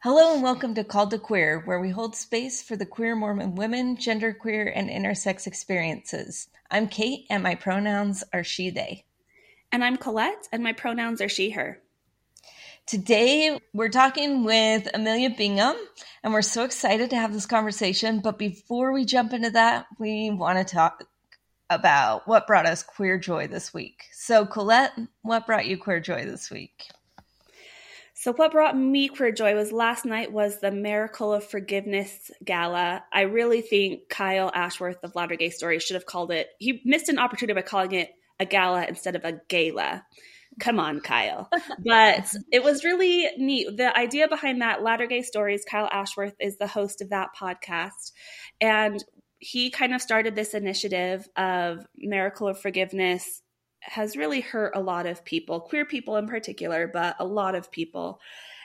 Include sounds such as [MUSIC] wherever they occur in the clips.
Hello and welcome to Called to Queer, where we hold space for the queer Mormon women, genderqueer, and intersex experiences. I'm Kate, and my pronouns are she, they. And I'm Colette, and my pronouns are she, her. Today, we're talking with Emilia Bingham, and we're so excited to have this conversation. But before we jump into that, we want to talk about what brought us queer joy this week. So, Colette, what brought you queer joy this week? So what brought me queer joy was last night was the Miracle of Forgiveness gala. I really think Kyle Ashworth of Latter Gay Stories should have called it. He missed an opportunity by calling it a gayla instead of a gala. Come on, Kyle. [LAUGHS] But it was really neat. The idea behind that Latter Gay Stories, Kyle Ashworth is the host of that podcast. And he kind of started this initiative of Miracle of Forgiveness has really hurt a lot of people, queer people in particular, but a lot of people.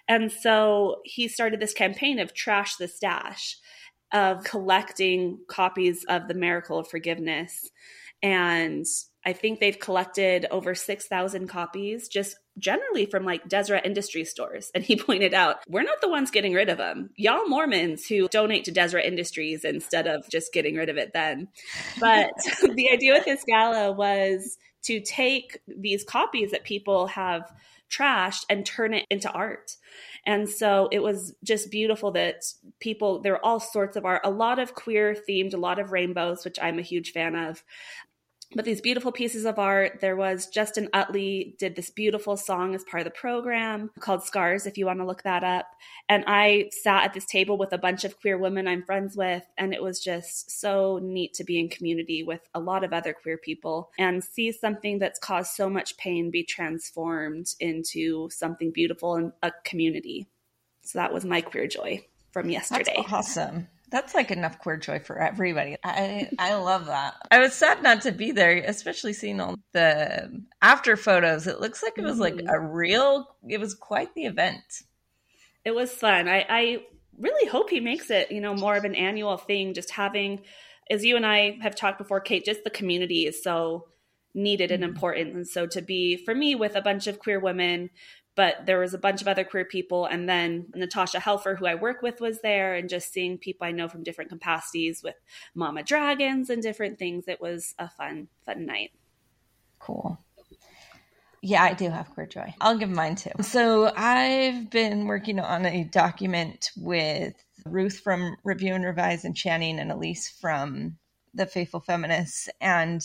And so he started this campaign of Trash the Stash, of collecting copies of The Miracle of Forgiveness. And I think they've collected over 6,000 copies just generally from like Deseret Industry stores. And he [LAUGHS] pointed out, we're not the ones getting rid of them. Y'all Mormons who donate to Deseret Industries instead of just getting rid of it then. But [LAUGHS] the idea with this gala was to take these copies that people have trashed and turn it into art. And so it was just beautiful that people, there were all sorts of art, a lot of queer themed, a lot of rainbows, which I'm a huge fan of but these beautiful pieces of art. There was Justin Utley did this beautiful song as part of the program called Scars, if you want to look that up. And I sat at this table with a bunch of queer women I'm friends with, and it was just so neat to be in community with a lot of other queer people and see something that's caused so much pain be transformed into something beautiful and a community. So that was my queer joy from yesterday. That's awesome. That's like enough queer joy for everybody. I I love that. I was sad not to be there, especially seeing all the after photos. It looks like it was like mm-hmm. a real. It was quite the event. It was fun. I I really hope he makes it. You know, more of an annual thing. Just having, as you and I have talked before, Kate. Just the community is so needed and mm-hmm. important. And so to be for me with a bunch of queer women but there was a bunch of other queer people. And then natasha helfer who i work with was there and just seeing people i know from different capacities with mama dragons and different things. It was a fun fun night. Cool. Yeah i do have queer joy. I'll give mine too. So i've been working on a document with ruth from review and revise and channing and elise from the faithful feminists. And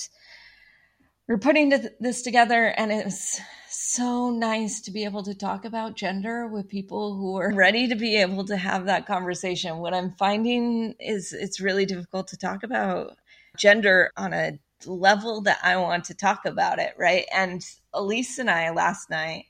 we're putting this together and it's so nice to be able to talk about gender with people who are ready to be able to have that conversation. What I'm finding is it's really difficult to talk about gender on a level that I want to talk about it, right? And Elise and I last night,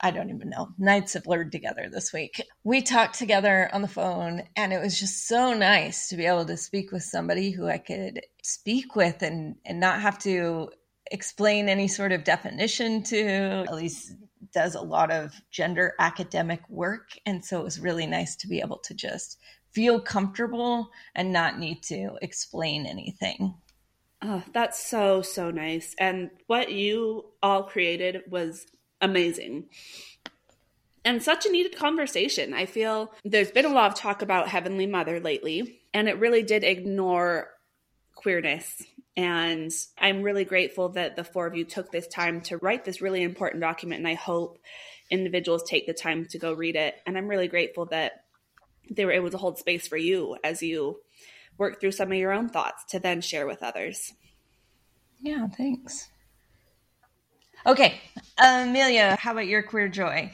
I don't even know, nights have blurred together this week. We talked together on the phone, and it was just so nice to be able to speak with somebody who I could speak with and, and not have to explain any sort of definition to. Elise does a lot of gender academic work. And so it was really nice to be able to just feel comfortable and not need to explain anything. Oh, that's so, so nice. And what you all created was amazing. And such a needed conversation. I feel there's been a lot of talk about Heavenly Mother lately, and it really did ignore queerness and I'm really grateful that the four of you took this time to write this really important document. And I hope individuals take the time to go read it. And I'm really grateful that they were able to hold space for you as you work through some of your own thoughts to then share with others. Yeah, thanks. Okay, Emilia, how about your queer joy?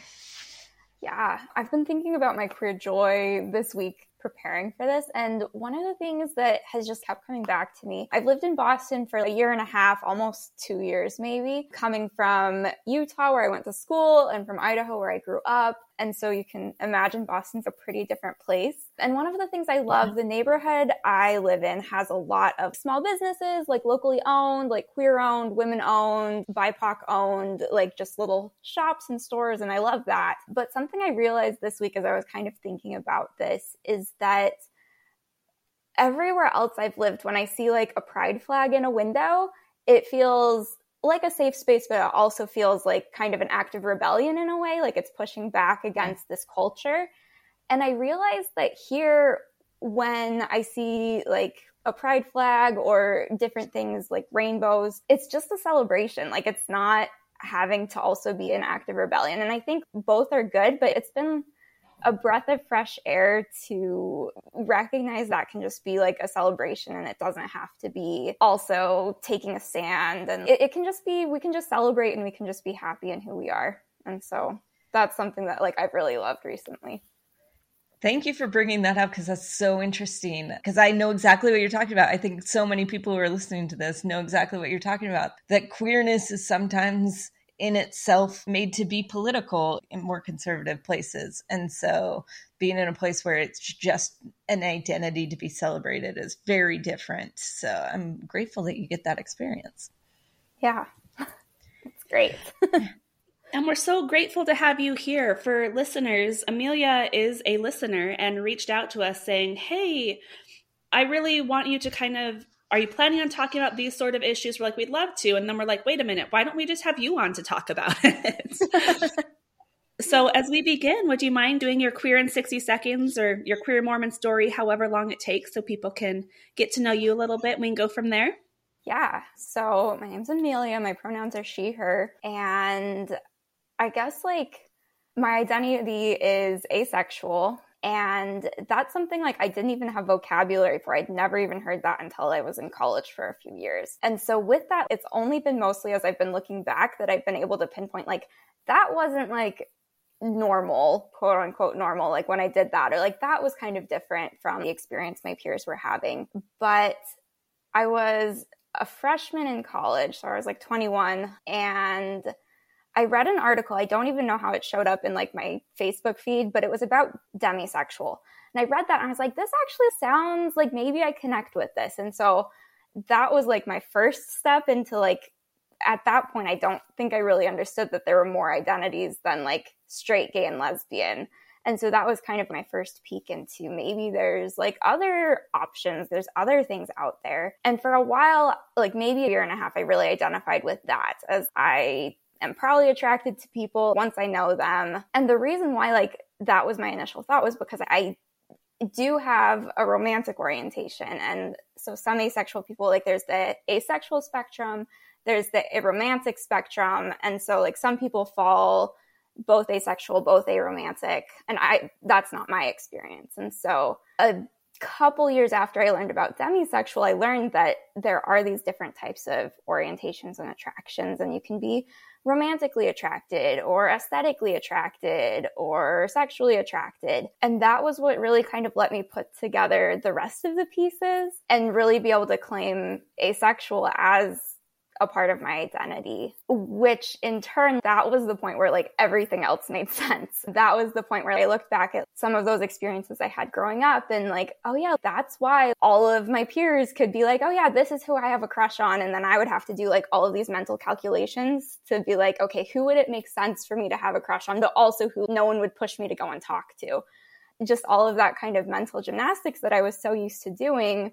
Yeah, I've been thinking about my queer joy this week preparing for this. And one of the things that has just kept coming back to me, I've lived in Boston for a year and a half, almost two years maybe, coming from Utah where I went to school and from Idaho where I grew up. And so you can imagine Boston's a pretty different place. And one of the things I love, the neighborhood I live in has a lot of small businesses, like locally owned, like queer owned, women owned, BIPOC owned, like just little shops and stores. And I love that. But something I realized this week as I was kind of thinking about this is that everywhere else I've lived, when I see like a pride flag in a window, it feels like a safe space, but it also feels like kind of an act of rebellion in a way, like it's pushing back against this culture. And I realized that here, when I see like a pride flag or different things like rainbows, it's just a celebration. Like it's not having to also be an act of rebellion. And I think both are good, but it's been a breath of fresh air to recognize that can just be like a celebration and it doesn't have to be also taking a stand. And it, it can just be, we can just celebrate and we can just be happy in who we are. And so that's something that like I've really loved recently. Thank you for bringing that up because that's so interesting. Because I know exactly what you're talking about. I think so many people who are listening to this know exactly what you're talking about. That queerness is sometimes in itself made to be political in more conservative places. And so being in a place where it's just an identity to be celebrated is very different. So I'm grateful that you get that experience. Yeah, [LAUGHS] it's great. [LAUGHS] And we're so grateful to have you here. For listeners, Amelia is a listener and reached out to us saying, Hey, I really want you to kind of are you planning on talking about these sort of issues? We're like, we'd love to. And then we're like, wait a minute, why don't we just have you on to talk about [LAUGHS] it? [LAUGHS] so, as we begin, would you mind doing your queer in 60 seconds or your queer Mormon story, however long it takes, so people can get to know you a little bit? We can go from there. Yeah. So, my name's Emilia. My pronouns are she, her. And I guess like my identity is asexual. And that's something like I didn't even have vocabulary for. I'd never even heard that until I was in college for a few years. And so with that, it's only been mostly as I've been looking back that I've been able to pinpoint like that wasn't like normal, quote unquote normal, like when I did that, or like that was kind of different from the experience my peers were having. But I was a freshman in college, so I was like 21, and I read an article. I don't even know how it showed up in like my Facebook feed, but it was about demisexual. And I read that and I was like, this actually sounds like maybe I connect with this. And so that was like my first step into like, at that point, I don't think I really understood that there were more identities than like straight, gay, and lesbian. And so that was kind of my first peek into maybe there's like other options, there's other things out there. And for a while, like maybe a year and a half, I really identified with that as I am probably attracted to people once I know them. And the reason why, like, that was my initial thought was because I do have a romantic orientation. And so some asexual people, like, there's the asexual spectrum, there's the aromantic spectrum. And so, like, some people fall both asexual, both aromantic. And I, that's not my experience. And so, a couple years after I learned about demisexual, I learned that there are these different types of orientations and attractions, and you can be romantically attracted or aesthetically attracted or sexually attracted. And that was what really kind of let me put together the rest of the pieces and really be able to claim asexual as a part of my identity, which in turn, that was the point where like everything else made [LAUGHS] sense. That was the point where I looked back at some of those experiences I had growing up and like, oh yeah, that's why all of my peers could be like, oh yeah, this is who I have a crush on. And then I would have to do like all of these mental calculations to be like, okay, who would it make sense for me to have a crush on, but also who no one would push me to go and talk to. Just all of that kind of mental gymnastics that I was so used to doing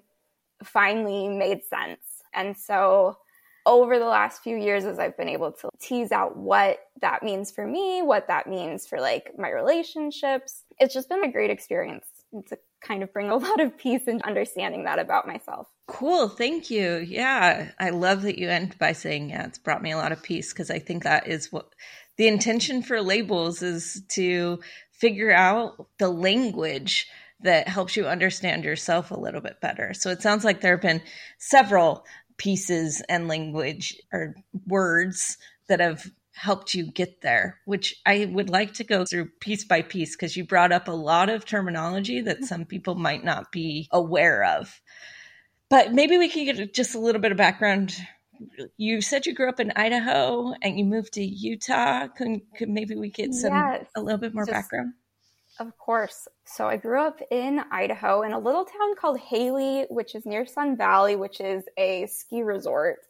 finally made sense. And so over the last few years as I've been able to tease out what that means for me, what that means for like my relationships. It's just been a great experience to kind of bring a [LAUGHS] lot of peace and understanding that about myself. Cool. Thank you. Yeah. I love that you end by saying, yeah, it's brought me a lot of peace because I think that is what the intention for labels is to figure out the language that helps you understand yourself a little bit better. So it sounds like there have been several pieces and language or words that have helped you get there, which I would like to go through piece by piece because you brought up a lot of terminology that mm-hmm. some people might not be aware of. But maybe we can get just a little bit of background. You said you grew up in Idaho and you moved to Utah. Could, could maybe we get some yes, a little bit more just, background? Of course. So I grew up in Idaho in a little town called Hailey, which is near Sun Valley, which is a ski resort.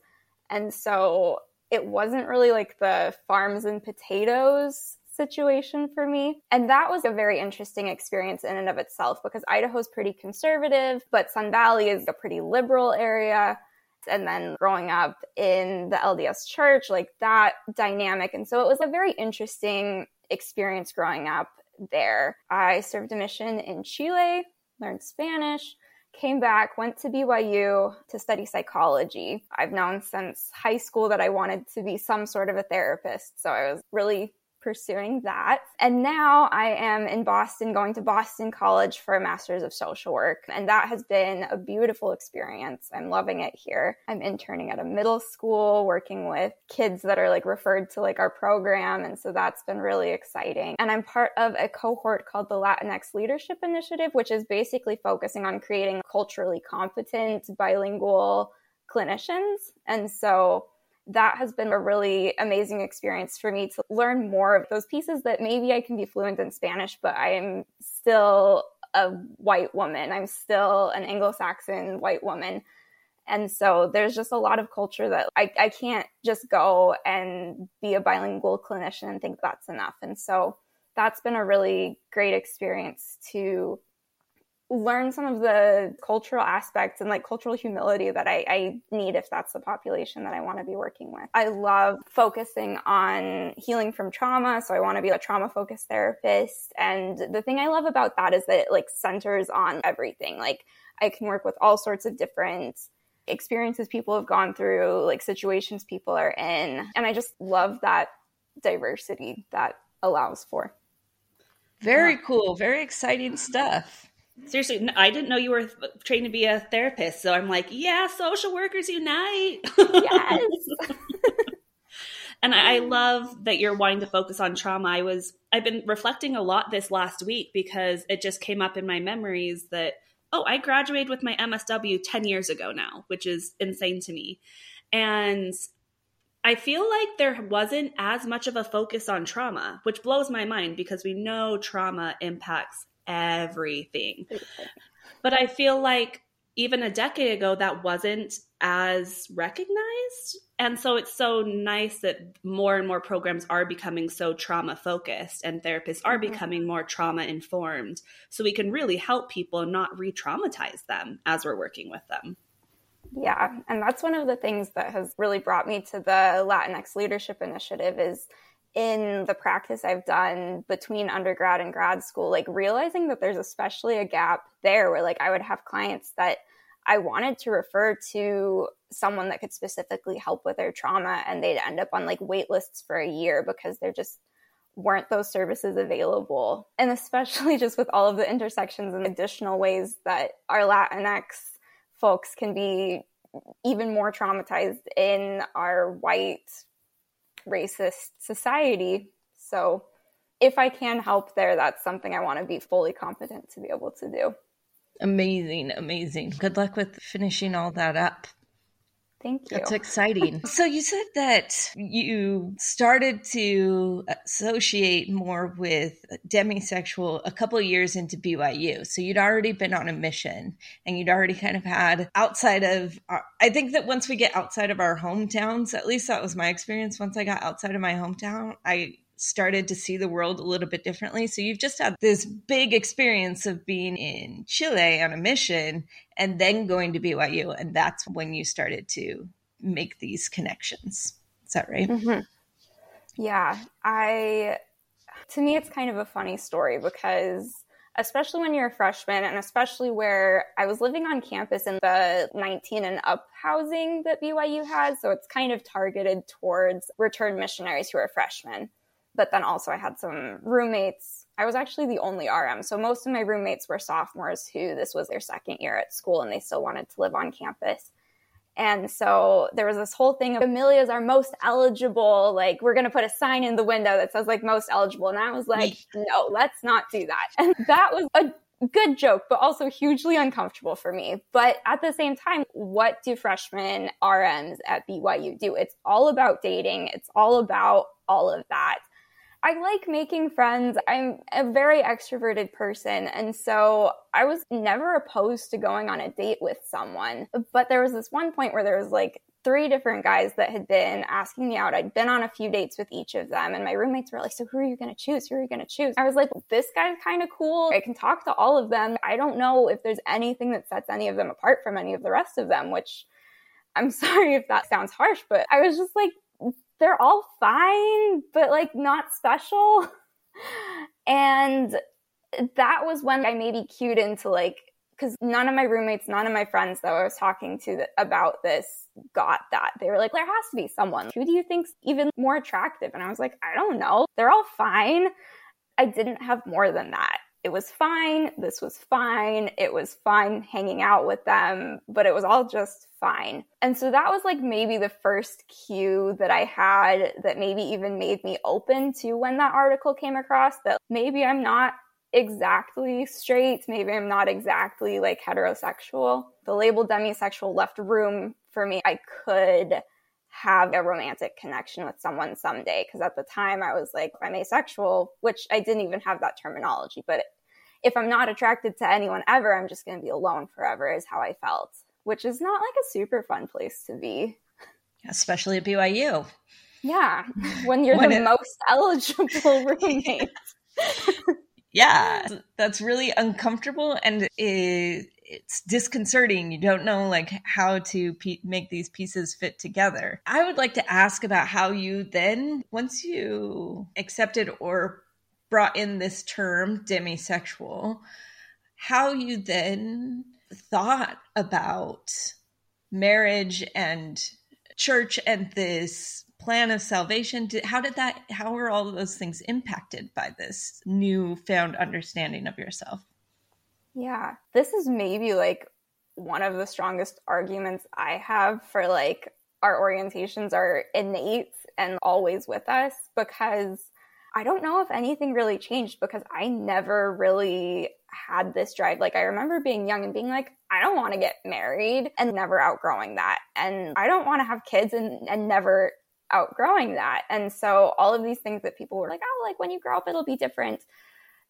And so it wasn't really like the farms and potatoes situation for me. And that was a very interesting experience in and of itself because Idaho's pretty conservative, but Sun Valley is a pretty liberal area. and then growing up in the LDS church, like that dynamic. And so it was a very interesting experience growing up there. I served a mission in Chile, learned Spanish, came back, went to BYU to study psychology. I've known since high school that I wanted to be some sort of a therapist. So I was really pursuing that. And now I am in Boston, going to Boston College for a master's of social work. And that has been a beautiful experience. I'm loving it here. I'm interning at a middle school, working with kids that are like referred to like our program. And so that's been really exciting. And I'm part of a cohort called the Latinx Leadership Initiative, which is basically focusing on creating culturally competent bilingual clinicians. And so that has been a really amazing experience for me to learn more of those pieces that maybe I can be fluent in Spanish, but I am still a white woman. I'm still an Anglo Saxon white woman. And so there's just a lot of culture that I, I can't just go and be a bilingual clinician and think that's enough. And so that's been a really great experience to learn some of the cultural aspects and like cultural humility that I, I, need if that's the population that I want to be working with. I love focusing on healing from trauma. So I want to be a trauma focused therapist. And the thing I love about that is that it like centers on everything. Like I can work with all sorts of different experiences people have gone through, like situations people are in. And I just love that diversity that allows for. Very cool. Very exciting stuff. Seriously, I didn't know you were trained to be a therapist. So I'm like, yeah, social workers unite. Yes. [LAUGHS] and I, I love that you're wanting to focus on trauma. I was, I've been reflecting a lot this last week because it just came up in my memories that, oh, I graduated with my MSW 10 years ago now, which is insane to me. And I feel like there wasn't as much of a focus on trauma, which blows my mind because we know trauma impacts everything. But I feel like even a decade ago, that wasn't as recognized. And so it's so nice that more and more programs are becoming so trauma focused and therapists are mm-hmm. becoming more trauma informed. So we can really help people not re traumatize them as we're working with them. Yeah, and that's one of the things that has really brought me to the Latinx Leadership Initiative is in the practice I've done between undergrad and grad school, like realizing that there's especially a gap there where like I would have clients that I wanted to refer to someone that could specifically help with their trauma and they'd end up on like wait lists for a year because there just weren't those services available. And especially [LAUGHS] just with all of the intersections and additional ways that our Latinx folks can be even more traumatized in our white racist society. So if I can help there, that's something I want to be fully competent to be able to do. Amazing, amazing. Good luck with finishing all that up. Thank you. That's exciting. [LAUGHS] so you said that you started to associate more with demisexual a couple years into BYU. So you'd already been on a mission and you'd already kind of had outside of our, I think that once we get outside of our hometowns, at least that was my experience once I got outside of my hometown, I started to see the world a little bit differently. So you've just had this big experience of being in Chile on a mission and then going to BYU. And that's when you started to make these connections. Is that right? Mm-hmm. Yeah. I, to me, it's kind of a funny story because especially when you're a freshman and especially where I was living on campus in the 19 and up housing that BYU has. So it's kind of targeted towards return missionaries who are freshmen but then also I had some roommates. I was actually the only RM. So most of my roommates were sophomores who this was their second year at school and they still wanted to live on campus. And so there was this whole thing of Emilia's our most eligible. Like, we're going to put a sign in the window that says, like, most eligible. And I was like, [LAUGHS] no, let's not do that. And that was a good joke, but also hugely uncomfortable for me. But at the same time, what do freshmen RMs at BYU do? It's all about dating, it's all about all of that. I like making friends. I'm a very extroverted person. And so I was never opposed to going on a date with someone. But there was this one point where there was like three different guys that had been asking me out. I'd been on a few dates with each of them. And my roommates were like, So who are you going to choose? Who are you going to choose? I was like, This guy's kind of cool. I can talk to all of them. I don't know if there's anything that sets any of them apart from any of the rest of them, which I'm [LAUGHS] sorry if that sounds harsh, but I was just like, they're all fine, but like not special. [LAUGHS] And that was when I maybe cued into like, because none of my roommates, none of my friends that I was talking to about this got that. They were like, there has to be someone. Who do you think's even more attractive? And I was like, I don't know. They're all fine. I didn't have more than that. It was fine. This was fine. It was fine hanging out with them, but it was all just fine. And so that was like maybe the first cue that I had that maybe even made me open to when that article came across that maybe I'm not exactly straight. Maybe I'm not exactly like heterosexual. The label demisexual left room for me. I could have a romantic connection with someone someday. Because at the time I was like, I'm asexual, which I didn't even have that terminology. But if I'm not attracted to anyone ever, I'm just going to be alone forever, is how I felt, which is not like a super fun place to be. Especially at BYU. Yeah, when you're when the it... most [LAUGHS] eligible [LAUGHS] roommate yeah that's really uncomfortable and it, it's disconcerting. You don't know like how to make these pieces fit together. I would like to ask about how you then once you accepted or brought in this term demisexual how you then thought about marriage and church and this plan of salvation. How did that how were all those things impacted by this newfound understanding of yourself yeah this is maybe like one of the strongest arguments i have for like our orientations are innate and always with us because i don't know if anything really changed because i never really had this drive like i remember being young and being like I don't want to get married and never outgrowing that. And I don't want to have kids and, and never outgrowing that. And so all of these things that people were like, oh, like when you grow up, it'll be different.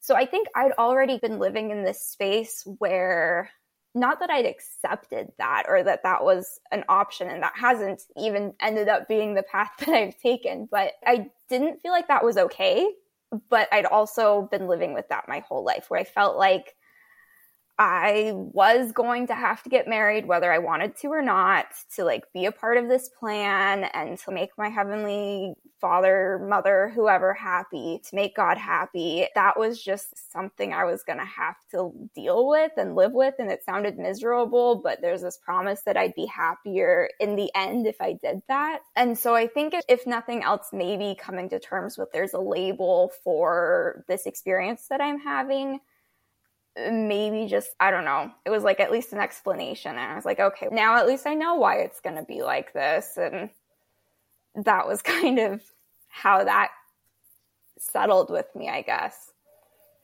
So I think I'd already been living in this space where not that I'd accepted that or that that was an option and that hasn't even ended up being the path [LAUGHS] that I've taken, but I didn't feel like that was okay. But I'd also been living with that my whole life where I felt like I was going to have to get married, whether I wanted to or not, to like be a part of this plan and to make my heavenly father, mother, whoever happy, to make God happy. That was just something I was going to have to deal with and live with. And it sounded miserable, but there's this promise that I'd be happier in the end if I did that. And so I think if nothing else, maybe coming to terms with there's a label for this experience that I'm having maybe just I don't know. It was like at least an explanation and I was like, okay, now at least I know why it's going to be like this and that was [LAUGHS] kind of how that settled with me, I guess.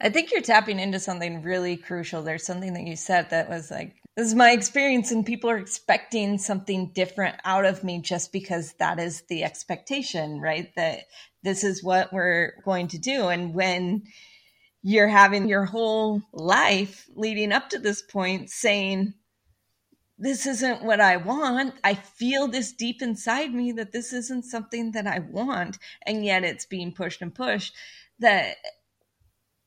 I think you're tapping into something really crucial. There's something that you said that was like, this is my experience, and people are expecting something different out of me just because that is the expectation, right? That this is what we're going to do. And when you're having your whole life leading up to this point saying, this isn't what I want. I feel this deep inside me that this isn't something that I want. And yet it's being pushed and pushed. That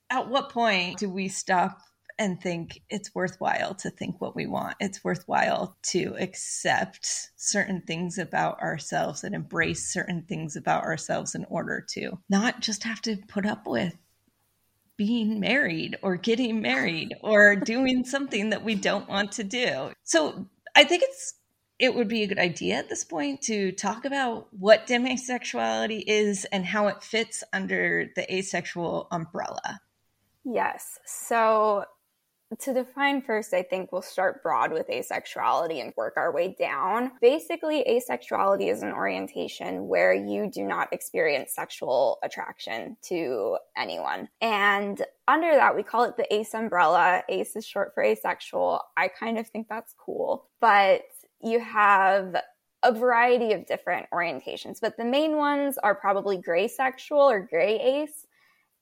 at what point do we stop and think it's worthwhile to think what we want? It's worthwhile to accept certain things about ourselves and embrace certain things about ourselves in order to not just have to put up with being married or getting married or doing something that we don't want to do. So I think it's it would be a good idea at this point to talk about what demisexuality is and how it fits under the asexual umbrella. Yes. So to define first, I think we'll start broad with asexuality and work our way down. Basically, asexuality is an orientation where you do not experience sexual attraction to anyone. And under that, we call it the ace umbrella. Ace is short for asexual. I kind of think that's cool. But you have a variety of different orientations, but the main ones are probably gray sexual or gray ace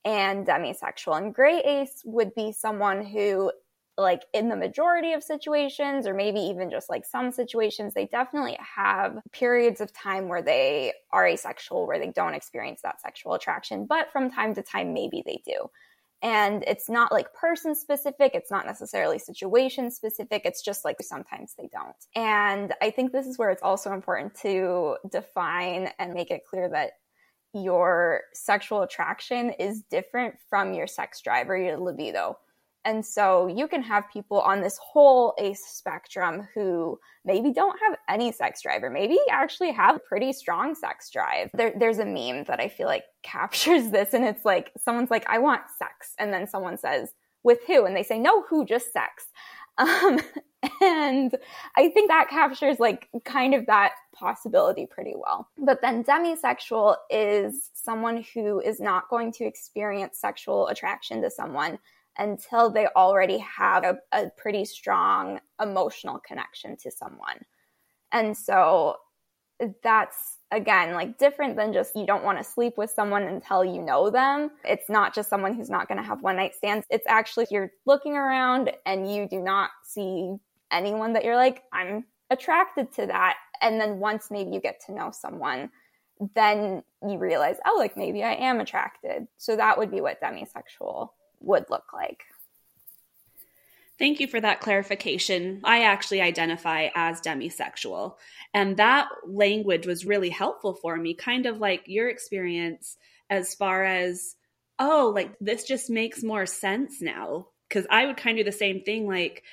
and demisexual. And gray ace would be someone who, like, in the majority of situations, or maybe even just like some situations, they definitely have periods of time where they are asexual, where they don't experience that sexual attraction. But from time to time, maybe they do. And it's not like person specific, it's not necessarily situation specific, it's just like sometimes they don't. And I think this is where it's also important to define and make it clear that your sexual attraction is different from your sex drive or your libido. And so you can have people on this whole ACE spectrum who maybe don't have any sex drive or maybe actually have pretty strong sex drive. There, there's a meme that I feel like [LAUGHS] captures this and it's like someone's like, I want sex. And then someone says, with who? And they say, no, who, just sex. [LAUGHS] Um, and I think that captures like kind of that possibility pretty well. But then demisexual is someone who is not going to experience sexual attraction to someone until they already have a, a pretty strong emotional connection to someone. And so that's again like different than just you don't want to sleep with someone until you know them. It's not just someone who's not going to have one night stands. It's actually you're looking around and you do not see anyone that you're like, I'm attracted to that. And then once maybe you get to know someone, then you realize, oh, like maybe I am attracted. So that would be what demisexual would look like. Thank you for that clarification. I actually identify as demisexual. And that language was really helpful for me, kind of like your experience as far as, oh, like this just makes more sense now. Cause I would kind of do the same thing, like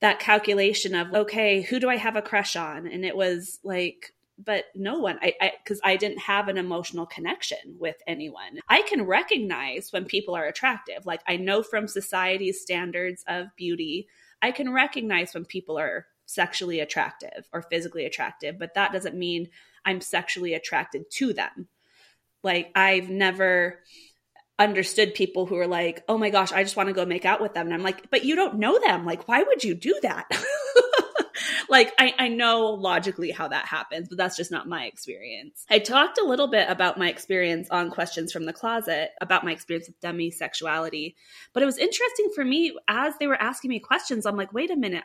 that calculation of, okay, who do I have a crush on? And it was like, but no one i because I, I, didn't have an emotional connection with anyone. I can recognize when people are attractive. Like i know from society's standards of beauty i can recognize when people are sexually attractive or physically attractive but that doesn't mean i'm sexually attracted to them. Like i've never understood people who are like oh my gosh i just want to go make out with them and i'm like but you don't know them like why would you do that [LAUGHS] like I, I know logically how that happens, but that's just not my experience. I talked a little bit about my experience on questions from the closet about my experience with demisexuality, but it was interesting for me as they were asking me questions. I'm like, wait a minute,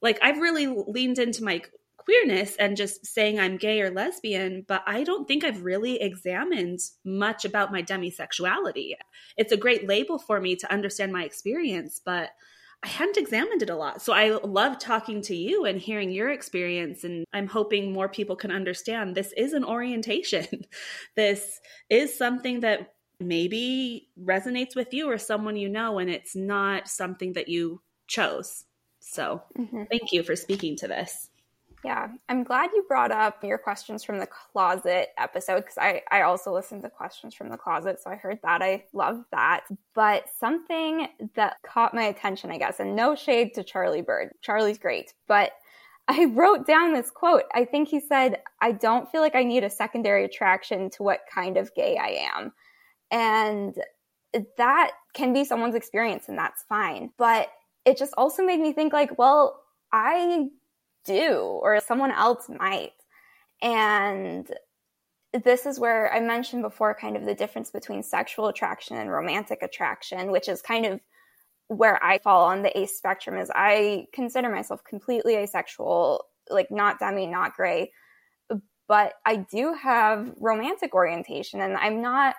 like I've really leaned into my queerness and just saying I'm gay or lesbian, but I don't think I've really examined much about my demisexuality. It's a great label for me to understand my experience, but I hadn't examined it a lot. So I love talking to you and hearing your experience. And I'm hoping more people can understand this is an orientation. [LAUGHS] this is something that maybe resonates with you or someone you know, and it's not something that you chose. So mm-hmm. thank you for speaking to this. Yeah, I'm glad you brought up your questions from the closet episode because I, I also listened to questions from the closet. So I heard that. I love that. But something that caught my attention, I guess, and no shade to Charlie Bird. Charlie's great. But [LAUGHS] I wrote down this quote. I think he said, I don't feel like I need a secondary attraction to what kind of gay I am. And that can be someone's experience, and that's fine. But it just also made me think, like, well, I do or someone else might. And this is where I mentioned before kind of the difference between sexual attraction and romantic attraction, which is kind of where I fall on the ace spectrum is I consider myself completely asexual, like not demi, not gray, but I do have romantic orientation and I'm not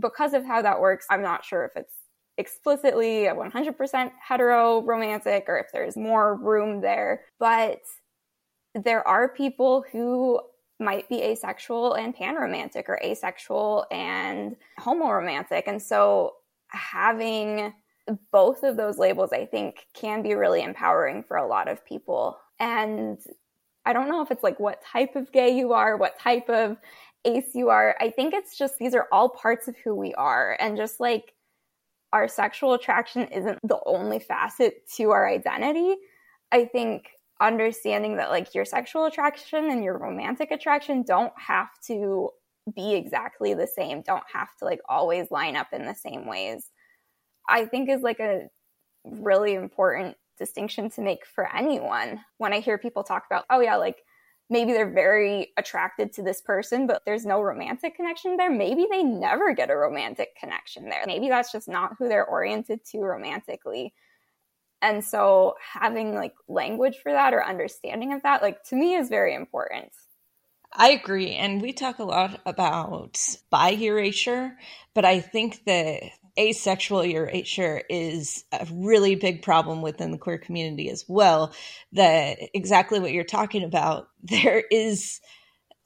because of how that works, I'm not sure if it's explicitly a 100% hetero romantic or if there's more room there. But there are people who might be asexual and panromantic or asexual and homoromantic. And so having both of those labels, I think, can be really empowering for a lot of people. And I don't know if it's like what type of gay you are, what type of ace you are. I think it's just these are all parts of who we are. And just like our sexual attraction isn't the only facet to our identity, I think understanding that like your sexual attraction and your romantic attraction don't have to be exactly the same, don't have to like always line up in the same ways. I think is like a really important distinction to make for anyone. When I hear people talk about, oh yeah, like maybe they're very attracted to this person, but there's no romantic connection there. Maybe they never get a romantic connection there. Maybe that's just not who they're oriented to romantically. And so having like language for that or understanding of that, like to me is very important. I agree. And we talk a lot about bi erasure, but I think that asexual erasure is a really big problem within the queer community as well. That exactly what you're talking about. [LAUGHS] There is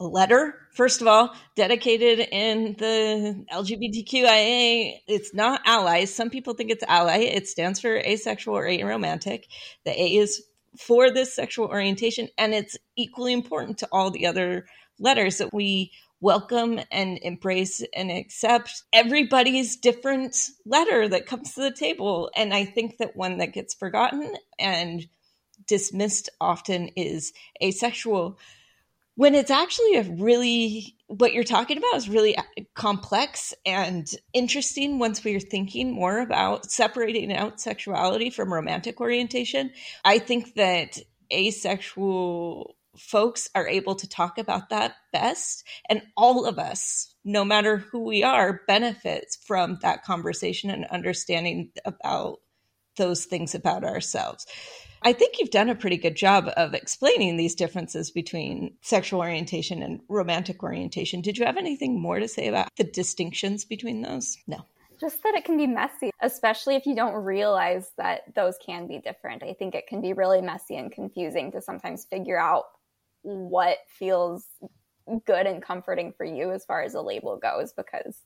letter, first of all, dedicated in the LGBTQIA. It's not allies. Some people think it's ally. It stands for asexual or aromantic. The A is for this sexual orientation, and it's equally important to all the other letters that we welcome and embrace and accept everybody's different letter that comes to the table. And I think that one that gets forgotten and dismissed often is asexual when it's actually a really what you're talking about is really uh, complex and interesting once we're thinking more about separating out sexuality from romantic orientation. I think that asexual folks are able to talk about that best and all of us no matter who we are benefits from that conversation and understanding about those things about ourselves I think you've done a pretty good job of explaining these differences between sexual orientation and romantic orientation. Did you have anything more to say about the distinctions between those? No. Just that it can be messy, especially if you don't realize that those can be different. I think it can be really messy and confusing to sometimes figure out what feels good and comforting for you as far as a label goes because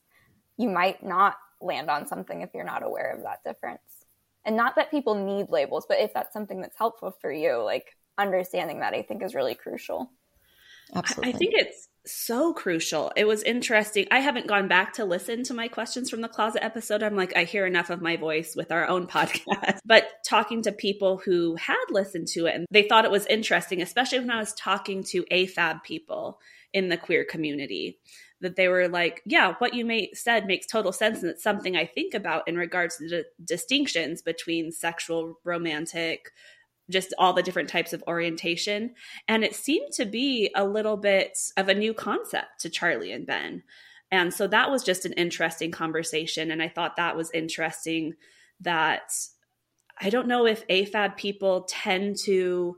you might not land on something if you're not aware of that difference. And not that people need labels, but if that's something that's helpful for you, like understanding that I think is really crucial. Absolutely. I think it's so crucial. It was interesting. I haven't gone back to listen to my questions from the closet episode. I'm like, I hear enough of my voice with our own [LAUGHS] podcast. But talking to people who had listened to it and they thought it was interesting, especially when I was talking to AFAB people in the queer community that they were like, yeah, what you may said makes total sense, and it's something I think about in regards to the distinctions between sexual, romantic, just all the different types of orientation. And it seemed to be a little bit of a new concept to Charlie and Ben. And so that was just an interesting conversation. And I thought that was interesting that I don't know if AFAB people tend to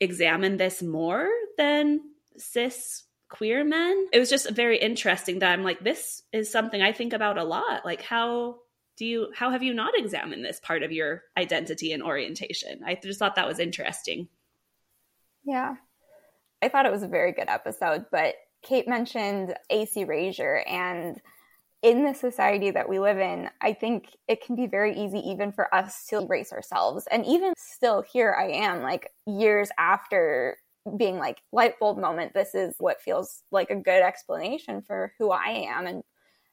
examine this more than cis queer men. It was just very interesting that I'm like, this is something I think about a lot. Like, how do you, how have you not examined this part of your identity and orientation? I just thought that was interesting. Yeah. I thought it was a very good episode, but Kate mentioned ace erasure and in the society that we live in, I think it can be very easy even for us to erase ourselves. And even still, here I am, like years after being like light bulb moment this is what feels like a good explanation for who i am and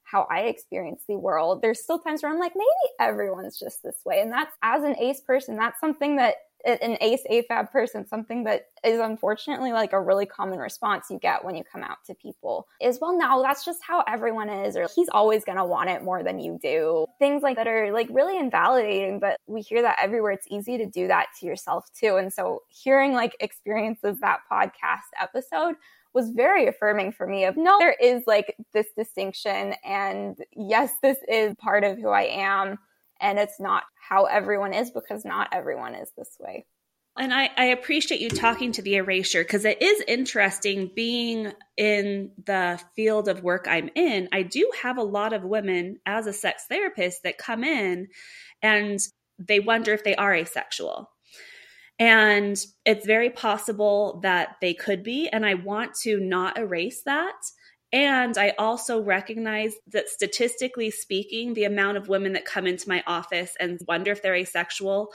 how i experience the world. There's still times where i'm like maybe everyone's just this way. And that's as an ace person that's something that an ace afab person something that is unfortunately like a really common response you get when you come out to people is well no that's just how everyone is or he's always going to want it more than you do. Things like that are like really invalidating but we hear that everywhere. It's easy to do that to yourself too. And so hearing like experiences that podcast episode was very affirming for me of no there is like this distinction and yes this is part of who i am and it's not how everyone is because not everyone is this way. And I, I appreciate you talking to the erasure because it is interesting being in the field of work I'm in. I do have a lot of women as a sex therapist that come in and they wonder if they are asexual. And it's very possible that they could be. And I want to not erase that and I also recognize that statistically speaking, the amount of women that come into my office and wonder if they're asexual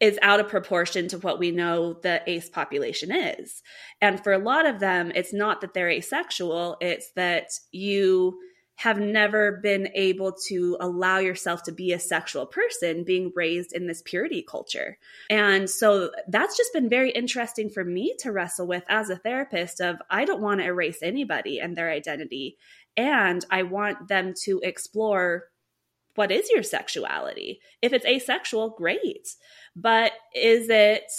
is out of proportion to what we know the ace population is. And for a lot of them, it's not that they're asexual, it's that you have never been able to allow yourself to be a sexual person being raised in this purity culture. And so that's just been very interesting for me to wrestle with as a therapist of I don't want to erase anybody and their identity and I want them to explore what is your sexuality? If it's asexual, great. But is it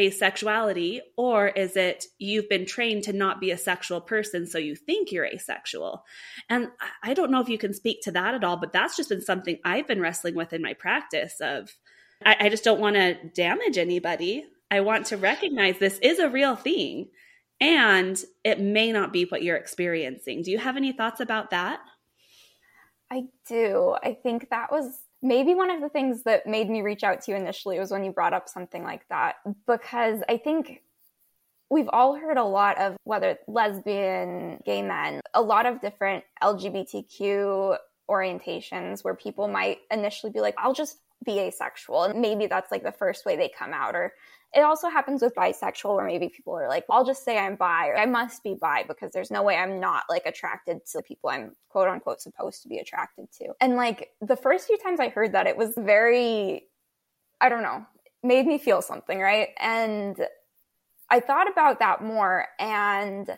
asexuality or is it you've been trained to not be a sexual person so you think you're asexual? And i don't know if you can speak to that at all but that's just been something i've been wrestling with in my practice of i, I just don't want to damage anybody. I want to recognize this is a real thing and it may not be what you're experiencing. Do you have any thoughts about that? I do. I think that was maybe one of the things that made me reach out to you initially was when you brought up something like that because I think we've all heard a lot of whether lesbian, gay men, a lot of different LGBTQ orientations where people might initially be like, I'll just be asexual. And maybe that's like the first way they come out. Or it also happens with bisexual where maybe people are like, I'll just say I'm bi or I must be bi because there's no way I'm not like attracted to the people I'm quote unquote supposed to be attracted to. And like the first few times I heard that, it was very, I don't know, made me feel something, right? And I thought about that more and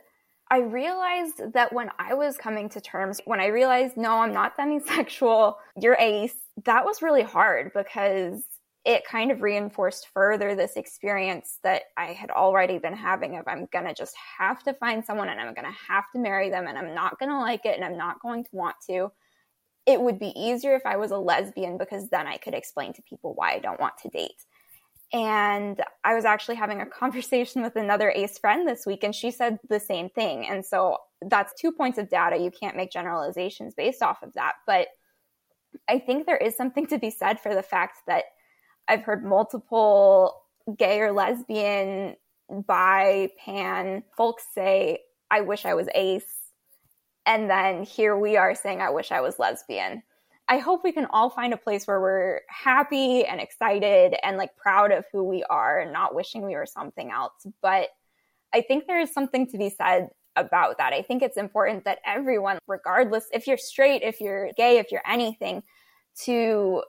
I realized that when I was coming to terms, when I realized, no, I'm not [LAUGHS] demisexual, you're ace, that was really hard because it kind of reinforced further this experience that I had already been having of I'm going to just have to find someone and I'm going to have to marry them and I'm not going to like it and I'm not going to want to. It would be easier if I was a lesbian because then I could explain to people why I don't want to date. And I was actually having a [LAUGHS] conversation with another ace friend this week, and she said the same thing. And so that's two points of data. You can't make generalizations based off of that. But I think there is something to be said for the fact that I've heard multiple gay or lesbian, bi, pan folks say, I wish I was ace. And then here we are saying, I wish I was lesbian. I hope we can all find a place where we're happy and excited and like proud of who we are and not wishing we were something else. But I think there is something to be said about that. I think it's important that everyone, regardless if you're straight, if you're gay, if you're anything, to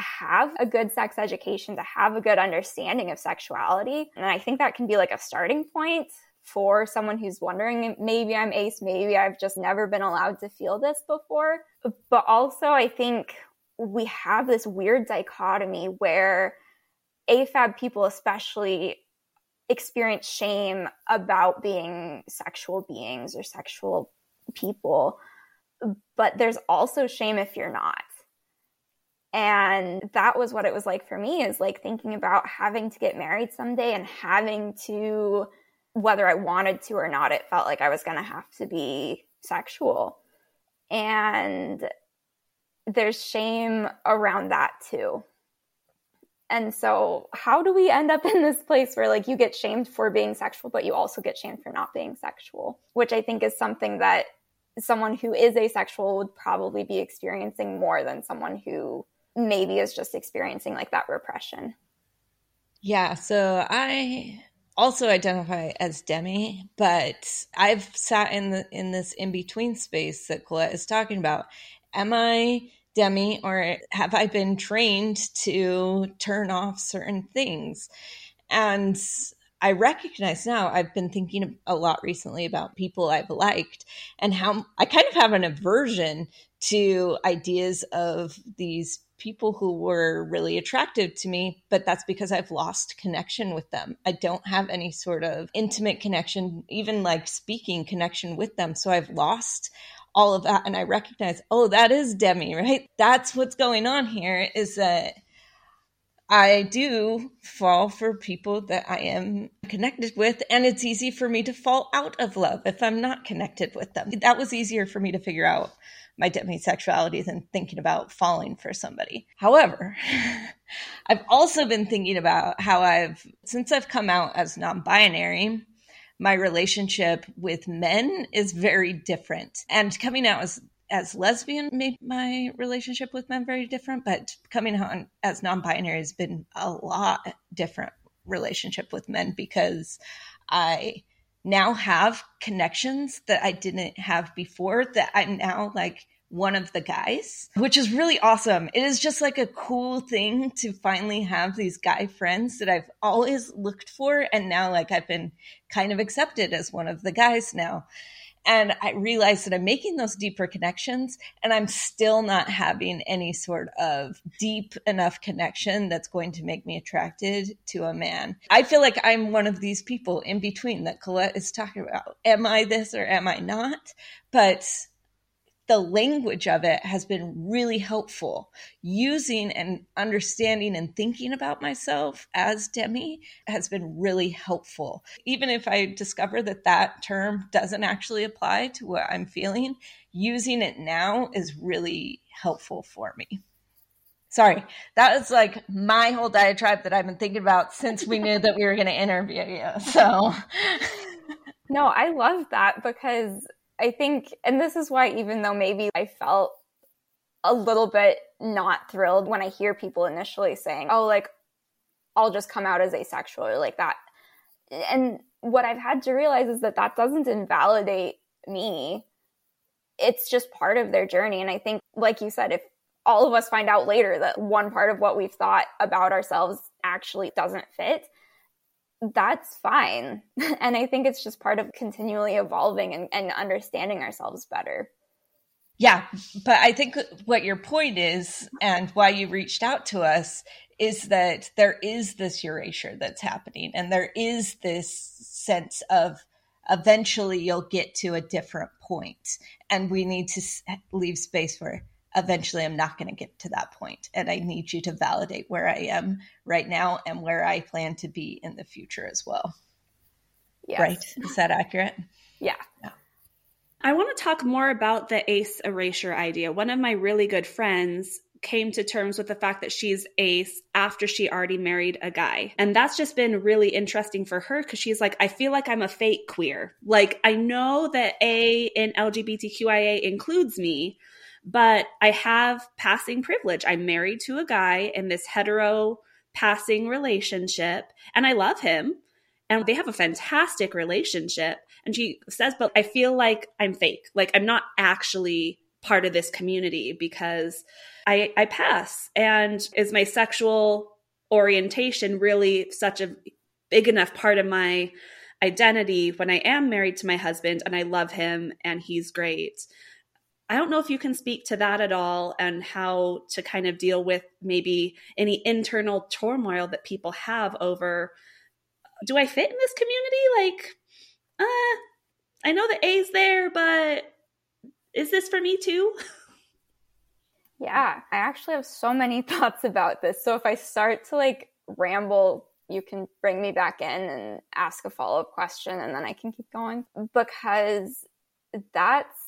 have a good sex education, to have a good understanding of sexuality. And I think that can be like a starting point for someone who's wondering maybe I'm ace, maybe I've just never been allowed to feel this before. But also, I think we have this weird dichotomy where AFAB people, especially, experience shame about being sexual beings or sexual people. But there's also shame if you're not. And that was what it was like for me is like thinking about having to get married someday and having to, whether I wanted to or not, it felt like I was going to have to be sexual. And there's shame around that too. And so, how do we end up [LAUGHS] in this place where like you get shamed for being sexual, but you also get shamed for not being sexual? Which I think is something that someone who is asexual would probably be experiencing more than someone who maybe is just experiencing like that repression. Yeah. So I also identify as demi, but I've sat in the in this in between space that Colette is talking about. Am I demi or have I been trained to turn off certain things? And I recognize now I've been thinking a lot recently about people I've liked and how I kind of have an aversion to ideas of these people who were really attractive to me, but that's because I've lost connection with them. I don't have any sort of intimate connection, even like speaking connection with them. So I've lost all of that. And I recognize, oh, that is Demi, [LAUGHS] right? That's what's going on here is that I do fall for people that I am connected with, and it's easy for me to fall out of love if I'm not connected with them. That was easier for me to figure out my demisexuality than thinking about falling for somebody. However, [LAUGHS] I've also been thinking about how I've, since I've come out as non binary, my relationship with men is very different. And coming out as as lesbian made my relationship with men very different, but coming out as non-binary has been a lot different relationship with men because I now have connections that I didn't have before that I'm now like one of the guys, which is really awesome. It is just like a cool thing to finally have these guy friends that I've always looked for. And now, like, I've been kind of accepted as one of the guys now. And I realize that I'm making those deeper connections and I'm still not having any sort of deep enough connection that's going to make me attracted to a man. I feel like I'm one of these people in between that Colette is talking about. Am I this or am I not? But the language of it has been really helpful. Using and understanding and thinking about myself as Demi has been really helpful. Even if I discover that that term doesn't actually apply to what I'm feeling, using it now is really helpful for me. Sorry, that was like my whole diatribe that I've been thinking about since we knew that we were going to interview you. So, [LAUGHS] no, I love that because I think, and this is why, even though maybe I felt a little bit not thrilled when I hear people initially saying, oh, like, I'll just come out as asexual or like that. And what I've had to realize is that that doesn't invalidate me. It's just part of their journey. And I think, like you said, if all of us find out later that one part of what we've thought about ourselves actually doesn't fit, that's fine. [LAUGHS] and I think it's just part of continually evolving and, and understanding ourselves better. Yeah, but I think what your point is and why you reached out to us is that there is this erasure that's happening and there is this sense of eventually you'll get to a different point and we need to leave space for eventually I'm not going to get to that point and I need you to validate where I am right now and where I plan to be in the future as well. Yes. Right? Is that accurate? Yeah. yeah. I want to talk more about the ace erasure idea. One of my really good friends came to terms with the fact that she's ace after she already married a guy. And that's just been really interesting for her because she's like, I feel like I'm a fake queer. Like, I know that A in LGBTQIA includes me, but I have passing privilege. I'm married to a guy in this hetero passing relationship, and I love him. And they have a fantastic relationship. And she says, but I feel like I'm fake. Like I'm not actually part of this community because I, I pass. And is my sexual orientation really such a big enough part of my identity when I am married to my husband and I love him and he's great? I don't know if you can speak to that at all and how to kind of deal with maybe any internal turmoil that people have over do I fit in this community? Like, uh, I know the A's there, but is this for me too? [LAUGHS] Yeah, I actually have so many [LAUGHS] thoughts about this. So if I start to like ramble, you can bring me back in and ask a follow up question and then I can keep going because that's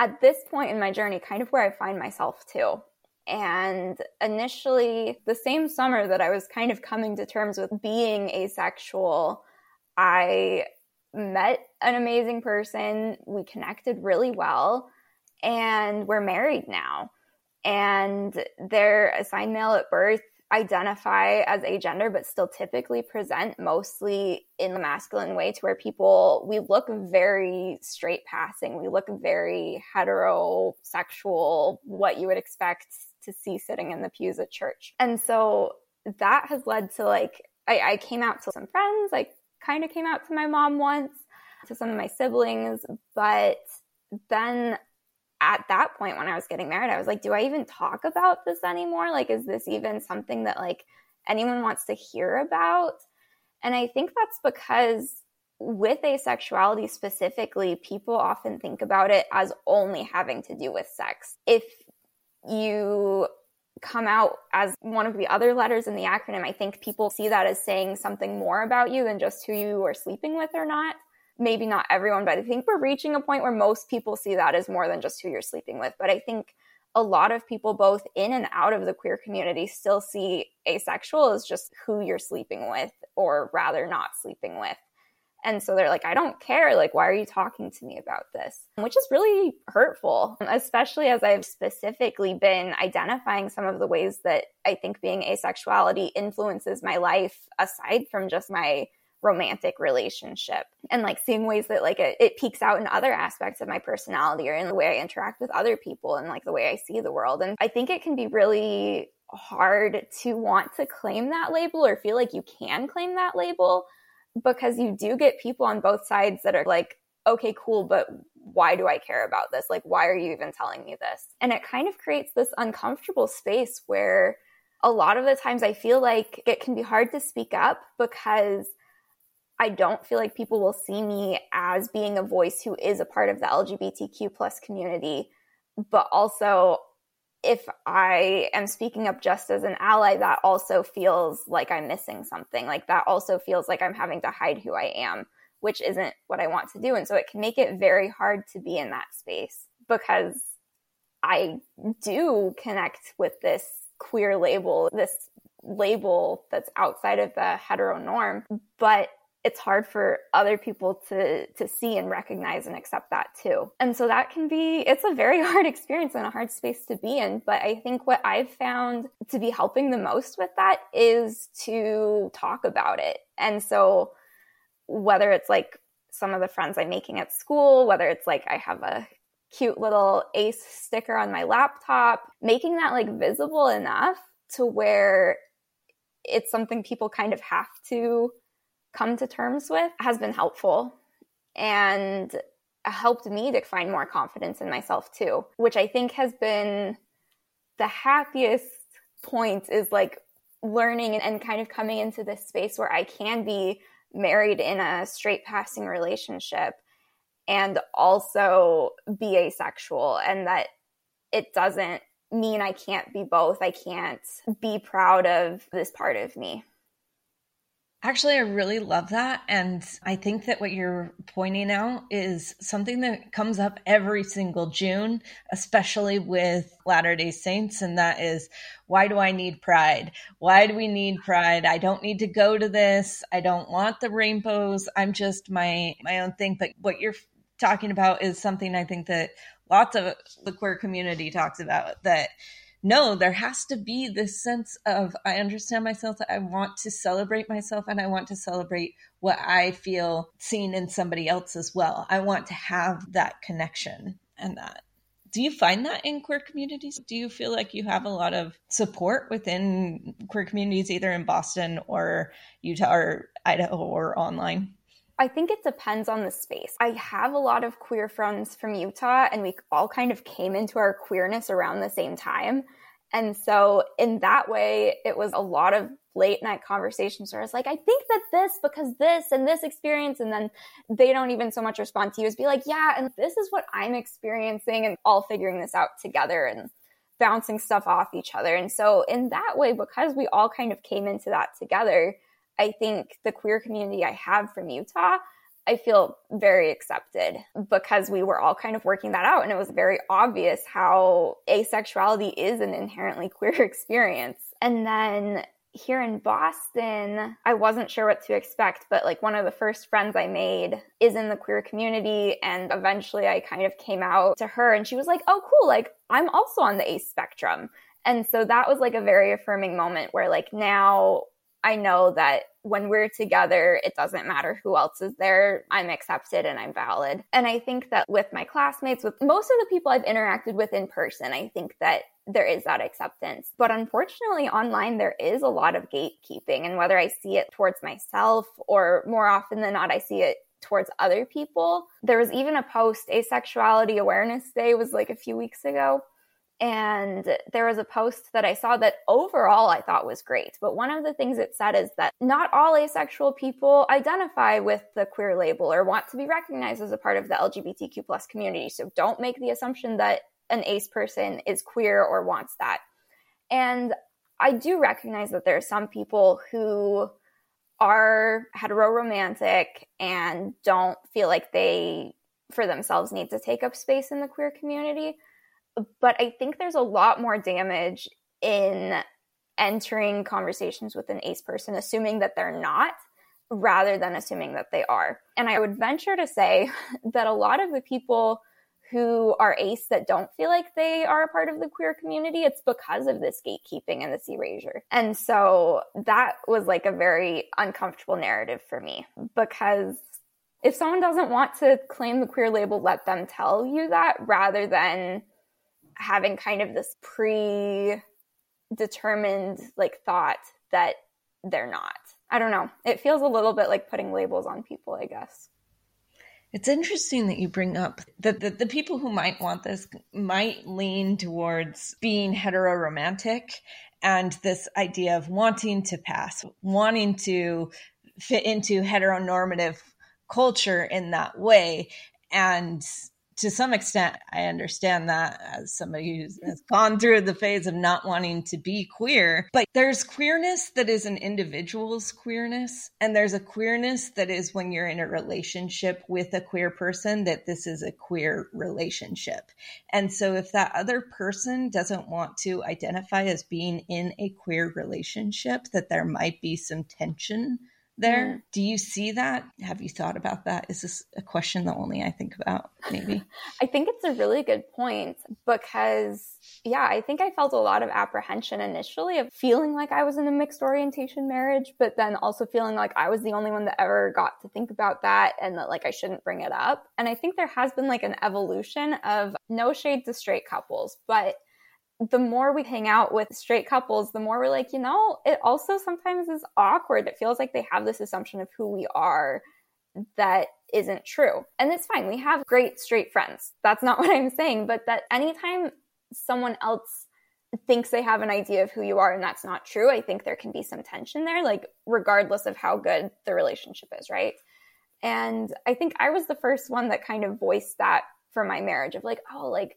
at this point in my journey, kind of where I find myself too. And initially, the same summer that I was kind of coming to terms with being asexual, I met an amazing person. We connected really well, and we're married now. And they're assigned male at birth identify as a gender but still typically present mostly in the masculine way to where people we look very straight passing. We look very heterosexual what you would expect to see sitting in the pews at church. And so that has led to like I, I came out to some friends like kind of came out to my mom once to some of my siblings but then at that point when I was getting married, I was like, do I even talk about this anymore? Like, is this even something that like anyone wants to hear about? And I think that's because with asexuality specifically, people often think about it as only having to do with sex. If you come out as one of the other letters in the acronym, I think people see that as saying something more about you than just who you are sleeping with or not maybe not everyone, but I think we're reaching a point where most people see that as more than just who you're sleeping with. But I think a lot of people, both in and out of the queer community, still see asexual as just who you're sleeping with, or rather not sleeping with. And so they're like, I don't care. Like, why are you talking to me about this? Which is really hurtful, especially as I've specifically been identifying some of the ways that I think being asexuality influences my life aside from just my romantic relationship and like seeing ways that like it, it peeks out in other aspects of my personality or in the way I interact with other people and like the way I see the world. And I think it can be really hard to want to claim that label or feel like you can claim that label because you do get people on both sides that are like, okay, cool, but why do I care about this? Like, why are you even telling me this? And it kind of creates this uncomfortable space where a lot of the times I feel like it can be hard to speak up because I don't feel like people will see me as being a voice who is a part of the LGBTQ plus community but also if I am speaking up just as an ally, that also feels like I'm missing something. Like that also feels like I'm having to hide who I am, which isn't what I want to do. And so it can make it very hard to be in that space because I do connect with this queer label, this label that's outside of the hetero norm, but it's hard for other people to to see and recognize and accept that too. And so that can be it's a very [LAUGHS] hard experience and a hard space to be in, but I think what I've found to be helping the most with that is to talk about it. And so whether it's like some of the friends I'm making at school, whether it's like I have a cute little ace sticker on my laptop, making that like visible enough to where it's something people kind of have to come to terms with has been helpful and helped me to find more confidence in myself too, which I think has been the happiest point is like learning and kind of coming into this space where I can be married in a straight passing relationship and also be asexual and that it doesn't mean I can't be both. I can't be proud of this part of me. Actually, I really love that. And I think that what you're pointing out is something that comes up every single June, especially with Latter day Saints. And that is why do I need pride? Why do we need pride? I don't need to go to this. I don't want the rainbows. I'm just my, my own thing. But what you're talking about is something I think that lots of the queer community talks about that no, there has to be this sense of I understand myself, I want to celebrate myself, and I want to celebrate what I feel seen in somebody else as well. I want to have that connection and that. Do you find that in queer communities? Do you feel like you have a lot of support within queer communities, either in Boston or Utah or Idaho or online? I think it depends on the space. I have a lot of queer friends from Utah, and we all kind of came into our queerness around the same time. And so, in that way, it was a lot of late night conversations where I was like, I think that this, because this and this experience, and then they don't even so much respond to you as be like, yeah, and this is what I'm experiencing, and all figuring this out together and bouncing stuff off each other. And so, in that way, because we all kind of came into that together, I think the queer community I have from Utah, I feel very accepted because we were all kind of working that out. And it was very obvious how asexuality is an inherently queer [LAUGHS] experience. And then here in Boston, I wasn't sure what to expect, but like one of the first friends I made is in the queer community. And eventually I kind of came out to her and she was like, oh, cool. Like I'm also on the ace spectrum. And so that was like a very affirming moment where like now I know that when we're together, it doesn't matter who else is there. I'm accepted and I'm valid. And I think that with my classmates, with most of the people I've interacted with in person, I think that there is that acceptance. But unfortunately, online, there is a lot of gatekeeping. And whether I see it towards myself or more often than not, I see it towards other people. There was even a post, Asexuality Awareness Day was like a few weeks ago. And there was a post that I saw that overall I thought was great. But one of the things it said is that not all asexual people identify with the queer label or want to be recognized as a part of the LGBTQ plus community. So don't make the assumption that an ace person is queer or wants that. And I do recognize that there are some people who are heteroromantic and don't feel like they for themselves need to take up space in the queer community but I think there's a lot more damage in entering conversations with an ace person, assuming that they're not, rather than assuming that they are. And I would venture to say [LAUGHS] that a lot of the people who are ace that don't feel like they are a part of the queer community, it's because of this gatekeeping and this erasure. And so that was like a very uncomfortable narrative for me because if someone doesn't want to claim the queer label, let them tell you that rather than having kind of this pre determined like thought that they're not. I don't know. It feels a little bit like putting labels on people, I guess. It's interesting that you bring up that the, the, people who might want this might lean towards being heteroromantic and this idea of wanting to pass, wanting to fit into heteronormative culture in that way. And to some extent, I understand that as somebody who has gone through the phase of not wanting to be queer. But there's queerness that is an individual's queerness, and there's a queerness that is when you're in a relationship with a queer person, that this is a queer relationship. And so if that other person doesn't want to identify as being in a queer relationship, that there might be some tension there. Mm. Do you see that? Have you thought about that? Is this a question that only I think about, maybe? [LAUGHS] I think it's a really good point because, yeah, I think I felt a lot of apprehension initially of feeling like I was in a mixed orientation marriage, but then also feeling like I was the only one that ever got to think about that and that like I shouldn't bring it up. And I think there has been like an evolution of no shade to straight couples, but the more we hang out with straight couples, the more we're like, you know, it also sometimes is awkward. It feels like they have this assumption of who we are that isn't true. And it's fine. We have great straight friends. That's not [LAUGHS] what I'm saying. But that anytime someone else thinks they have an idea of who you are and that's not true, I think there can be some tension there, like regardless of how good the relationship is, right? And I think I was the first one that kind of voiced that for my marriage of like, oh, like,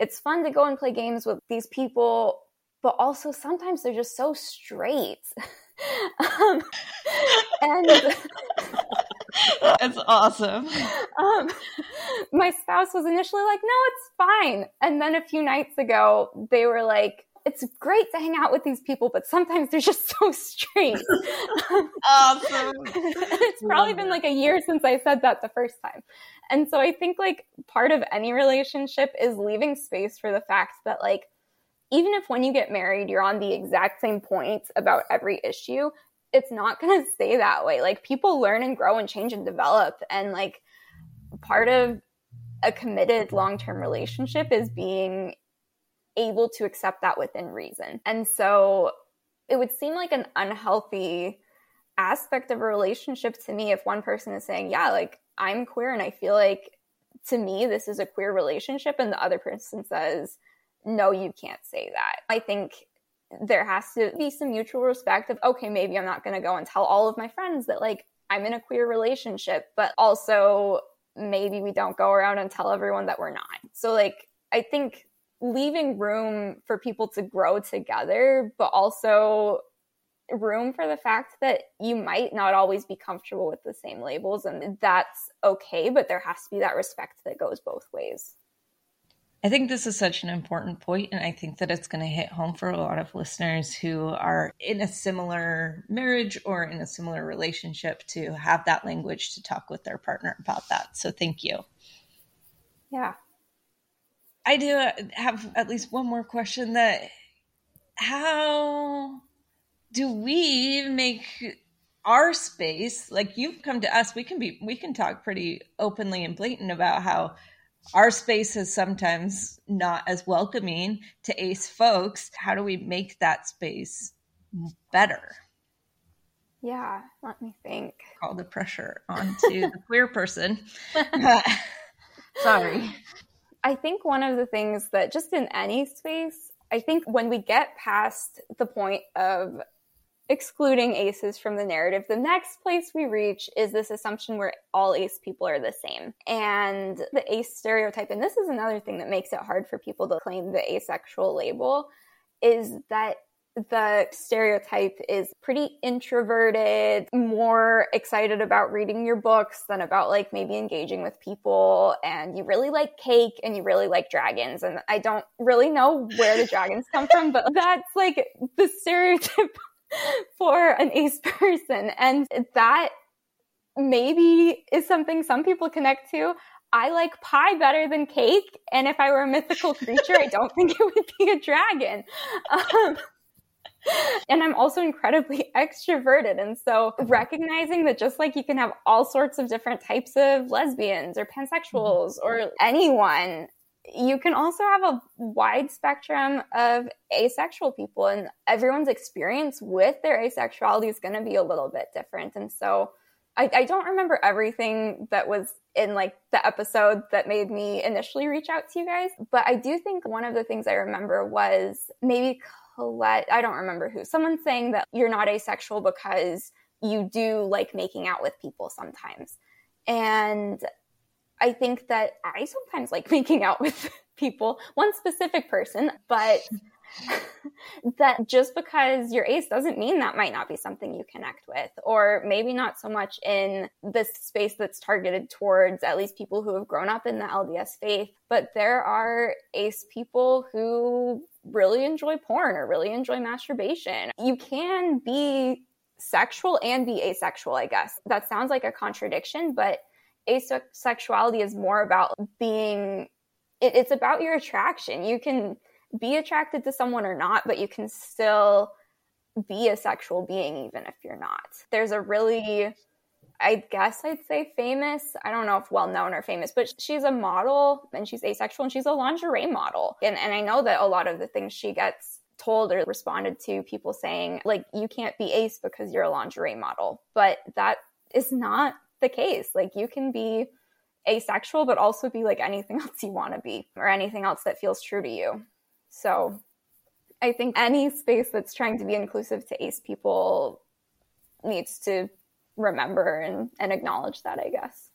it's fun to go and play games with these people, but also sometimes they're just so straight. [LAUGHS] um, and [LAUGHS] that's awesome. Um, my spouse was initially like, no, it's fine. And then a few nights ago, they were like, it's great to hang out with these people, but sometimes they're just so straight. [LAUGHS] awesome. it's probably been like a year since I said that the first time. And so I think like part of any relationship is leaving space for the fact that like even if when you get married you're on the exact same point about every issue, it's not going [LAUGHS] to stay that way. Like people learn and grow and change and develop and like part of a committed long-term relationship is being able to accept that within reason. And so it would seem like an unhealthy aspect of a relationship to me if one person is saying, yeah, like I'm queer and I feel like to me this is a queer relationship and the other person says, no, you can't say that. I think there has to be some mutual respect of, okay, maybe I'm not going to go and tell all of my friends that like I'm in a queer relationship, but also maybe we don't go around and tell everyone that we're not. So like I think leaving room for people to grow together, but also room for the fact that you might not always be comfortable with the same labels and that's okay but there has to be that respect that goes both ways I think this is such an important point, and I think that it's going to hit home for a lot of listeners who are in a similar marriage or in a similar relationship to have that language to talk with their partner about that. So, thank you. Yeah. I do have at least one more question that how do we make our space? Like you've come to us we can be we can talk pretty openly and blatant about how our space is sometimes not as welcoming to ace folks. How do we make that space better? Yeah let me think. All the pressure onto the [LAUGHS] queer person. [LAUGHS] Sorry. [LAUGHS] I think one of the things that just in any space i think when we get past the point of excluding aces from the narrative, the next place we reach is this assumption where all ace people are the same. And the ace stereotype, and this is another thing that makes it hard for people to claim the asexual label, is that the stereotype is pretty introverted, more excited about reading your books than about like maybe engaging with people. And you really like cake and you really like dragons. And I don't really know where the dragons come from, but [LAUGHS] that's like the stereotype [LAUGHS] for an ace [LAUGHS] person. And that maybe is something some people connect to. I like pie better than cake. And if I were a mythical creature, I don't [LAUGHS] think it would be a dragon. Um, and I'm also incredibly extroverted. And so recognizing that just like you can have all sorts of different types of lesbians or pansexuals or anyone you can also have a wide spectrum of asexual people and everyone's experience with their asexuality is going to be a little bit different. And so I, I, don't remember everything that was in like the episode that made me initially reach out to you guys but i do think one of the things i remember was maybe colette i don't remember who someone saying that you're not asexual because you do like making out with people sometimes. And I think that I sometimes like [LAUGHS] making out with people, one specific person, but [LAUGHS] that just because you're ace doesn't mean that might not be something you connect with, or maybe not so much in this space that's targeted towards at least people who have grown up in the LDS faith. But there are ace people who really enjoy porn or really enjoy masturbation. You can be sexual and be asexual, I guess. That sounds like a contradiction, but asexuality is more about being, it, it's about your attraction. You can be attracted to someone or not, but you can still be a sexual being even if you're not. There's a really I guess I'd say famous. I don't know if well known or famous, but she's a model and she's asexual and she's a lingerie model. And and I know that a lot of the things she gets told or responded to people saying like you can't be ace because you're a lingerie model. But that is not the case. Like you can be asexual but also be like anything [LAUGHS] else you want to be or anything else that feels true to you. So I think any space that's trying to be inclusive to ACE people needs to remember and, and acknowledge that, I guess.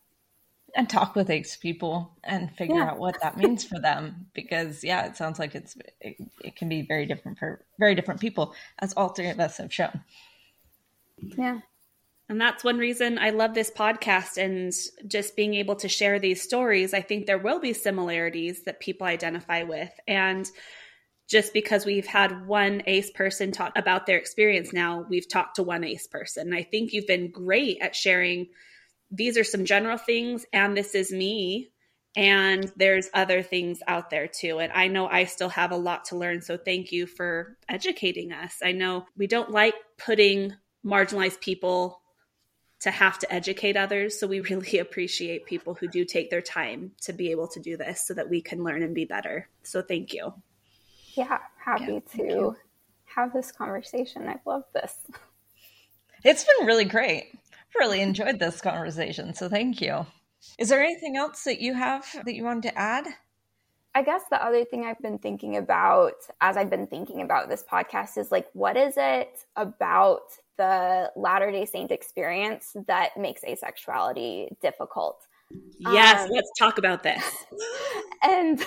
And talk with ACE people and figure yeah. out what that means for them. Because yeah, it sounds like it's it, it can be very different for very different people, as all three of us have shown. Yeah. And that's one reason I love this podcast and just being able to share these stories. I think there will be similarities that people identify with. And just because we've had one ace person talk about their experience now we've talked to one ace person i think you've been great at sharing these are some general things and this is me and there's other things out there too and i know i still have a lot to learn so thank you for educating us i know we don't like putting marginalized people to have to educate others so we [LAUGHS] really appreciate people who do take their time to be able to do this so that we can learn and be better so thank you yeah, happy yeah, to have this conversation. I've loved this. It's been really great. Really enjoyed this conversation. So thank you. Is there anything else that you have that you wanted to add? I guess the other thing I've been thinking about as I've been thinking about this podcast is like, what is it about the Latter day Saint experience that makes asexuality difficult? Yes, um, let's talk about this. [LAUGHS] and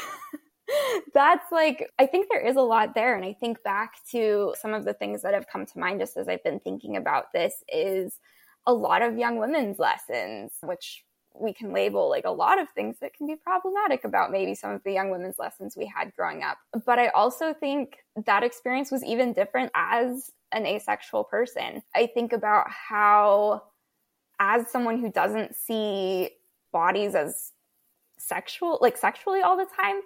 [LAUGHS] that's like, I think there is a lot there. And I think back to some of the things that have come to mind just as I've been thinking about this is a lot of young women's lessons, which we can label like a lot of things that can be problematic about maybe some of the young women's lessons we had growing up. But I also think that experience was even different as an asexual person. I think about how, as someone who doesn't see bodies as sexual, like sexually all the time,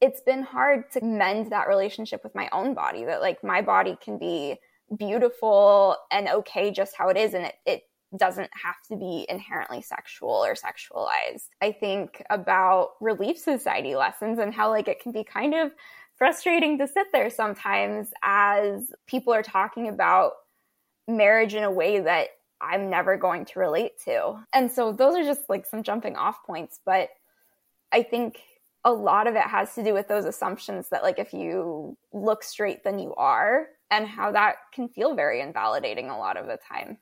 it's been hard to mend that relationship with my own body that like my body can be beautiful and okay just how it is and it, it doesn't have to be inherently sexual or sexualized. I think about relief society lessons and how like it can be kind of frustrating to sit there sometimes as people are talking about marriage in a way that I'm never going to relate to. And so those are just like some jumping off points, but I think a lot of it has to do with those assumptions that like if you look straight then you are and how that can feel very invalidating a lot of the time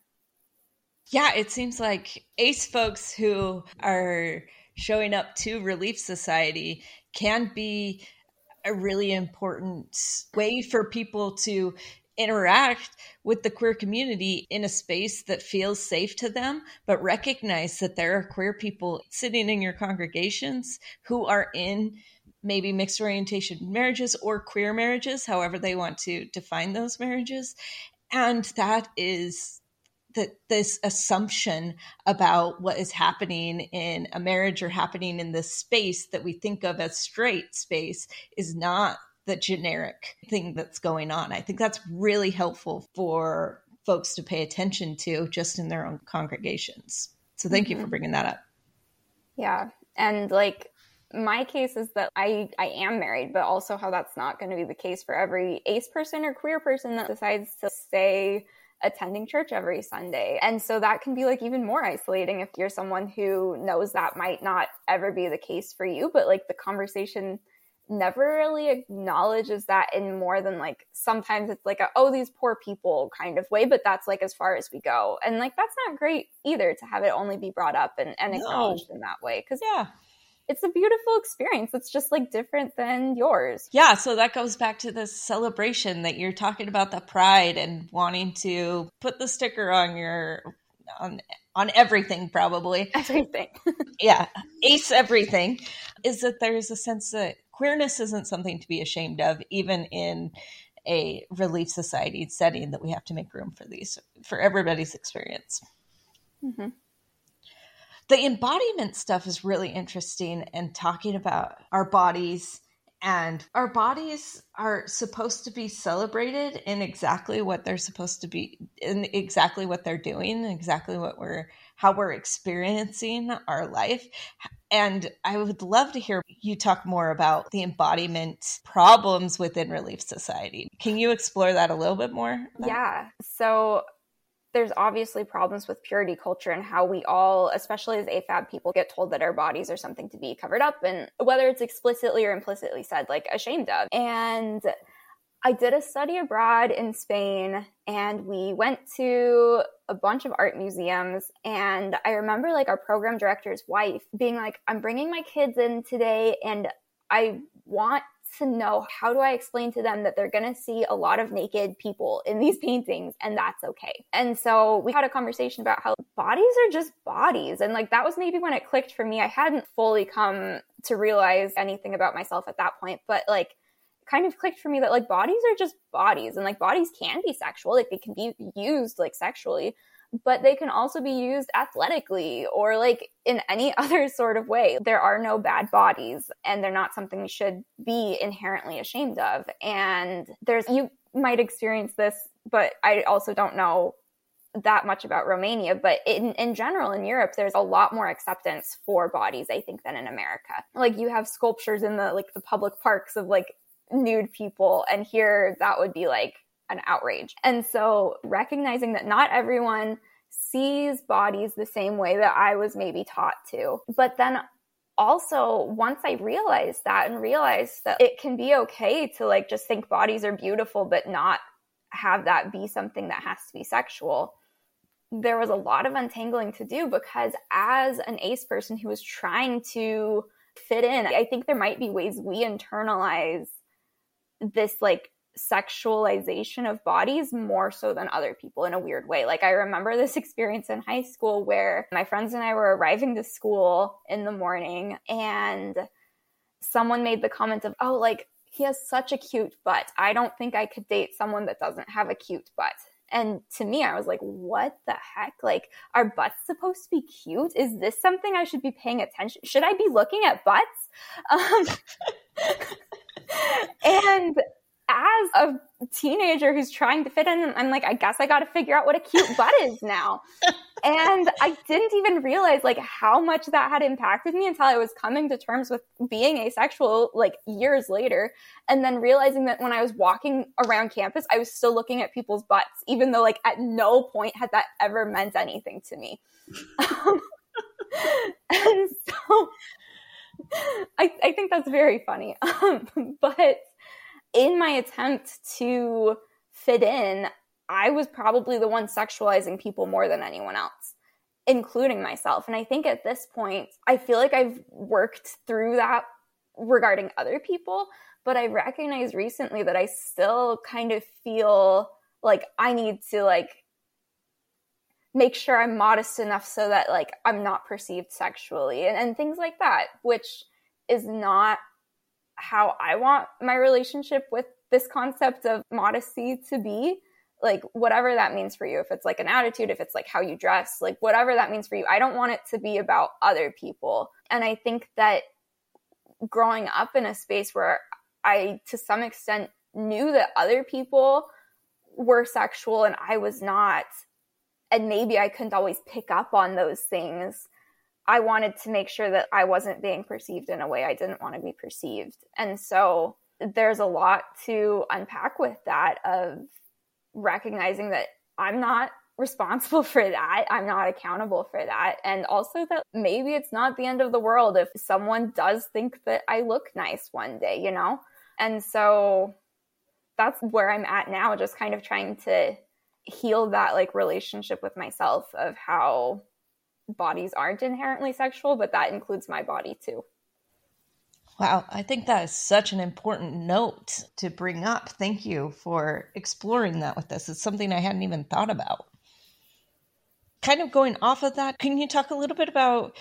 yeah it seems like ace folks who are showing up to relief society can be a really important way for people to interact with the queer community in a space that feels safe to them, but recognize that there are queer people sitting in your congregations who are in maybe mixed orientation marriages or queer marriages, however they want to define those marriages. And that is that this assumption about what is happening in a marriage or happening in this space that we think of as straight space is not the generic thing that's going on. I think that's really helpful for folks to pay attention to just in their own congregations. So thank mm-hmm. you for mm-hmm. bringing that up. Yeah. And like my case is that I I am married, but also how that's not going to be the case for every ace person or queer person that decides to stay attending church every Sunday. And so that can be like even more isolating if you're someone who knows that might not ever be the case for you, but like the conversation never really acknowledges that in more than like sometimes it's like a oh these poor people kind of way but that's like as far as we go and like that's not great either to have it only be brought up and, and acknowledged no. in that way because yeah it's a beautiful experience. It's just like different than yours. Yeah, so that goes back to this celebration that you're talking about the pride and wanting to put the sticker on your on on everything probably. [LAUGHS] Everything. [LAUGHS] yeah, ace everything is that there's a sense that queerness isn't something to be ashamed of even in a relief society setting that we have to make room for these for everybody's experience. Mm-hmm the embodiment stuff is really interesting and talking about our bodies and our bodies are supposed to be celebrated in exactly what they're supposed to be in exactly what they're doing exactly what we're how we're experiencing our life. And i would love to hear you talk more about the embodiment problems within relief society. Can you explore that a little bit more? Yeah. So there's obviously problems with purity culture and how we all, especially as AFAB people, get told that our bodies are something to be covered up and whether it's explicitly or implicitly said, like ashamed of. And I did a study abroad in Spain and we went to a bunch of art museums. And I remember like our program director's wife being like, I'm bringing my kids in today and I want to know how do I explain to them that they're going to see a lot of naked people in these [LAUGHS] paintings and that's okay. And so we had a conversation about how bodies are just bodies. And like that was maybe when it clicked for me. I hadn't fully come to realize anything about myself at that point, but like kind of clicked for me that like bodies are just bodies and like bodies can be sexual, like they can be used like sexually but they can also be used athletically or like in any [LAUGHS] other sort of way. There are no bad bodies and they're not something we should be inherently ashamed of. And there's, you might experience this, but I also don't know that much about Romania, but in, in general, in Europe, there's a lot more acceptance for bodies, I think, than in America. Like you have sculptures in the like the public parks of like nude people, and here that would be like an outrage. And so recognizing that not everyone sees bodies the same way that I was maybe taught to. But then also once I realized that and realized that it can be okay to like just think bodies are beautiful but not have that be something that has to be sexual. There was a lot of untangling to do because as an ace person who was trying to fit in, I think there might be ways we internalize this like sexualization of bodies more so than other people in a weird way. Like I remember this [LAUGHS] experience in high school where my friends and I were arriving to school in the morning and someone made the comment of, "Oh, like he has such a cute butt. I don't think I could date someone that doesn't have a cute butt." And to me, I was like, what the heck? Like, are butts supposed to be cute? Is this something I should be paying attention? Should I be looking at butts? [LAUGHS] Um, [LAUGHS] and as a teenager who's trying to fit in, I'm like, I guess I got to figure out what a cute butt [LAUGHS] is now. and I didn't even realize like how much that had impacted me until I was coming to terms with being asexual like years later. And then realizing that when I was walking around campus, I was still looking at people's butts, even though like at no point had that ever meant anything to me. Um, [LAUGHS] and so I, I think that's very funny. [LAUGHS] Um, but in my attempt to fit in, I was probably the one sexualizing people more than anyone else, including myself. And I think at this point, I feel like I've worked through that regarding other people, but I recognize recently that I still kind of feel like I need to like make sure I'm modest enough so that like I'm not perceived sexually and, and things like that, which is not how I want my relationship with this concept of modesty to be. Like, whatever that means for you, if it's like an attitude, if it's like how you dress, like whatever that means for you, I don't want it to be about other people. And I think that growing up in a space where I, to some extent, knew that other people were sexual and I was not, and maybe I couldn't always pick up on those things I wanted to make sure that I wasn't being perceived in a way I didn't want to be perceived. And so there's a lot to unpack with that of recognizing that I'm not responsible [LAUGHS] for that. I'm not accountable for that. And also that maybe it's not the end of the world if someone does think that I look nice one day, you know? And so that's where I'm at now, just kind of trying to heal that like relationship with myself of how bodies aren't inherently sexual, but that includes my body too. Wow, I think that is such an important note to bring up. Thank you for exploring that with us. It's something I hadn't even thought about. Kind of going off of that, can you talk a little bit about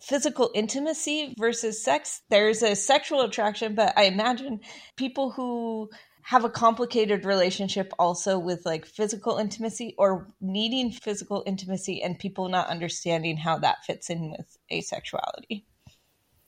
physical intimacy versus sex? There's a sexual attraction, but I imagine people who have a complicated relationship also with like physical intimacy or needing physical intimacy and people not understanding how that fits in with asexuality.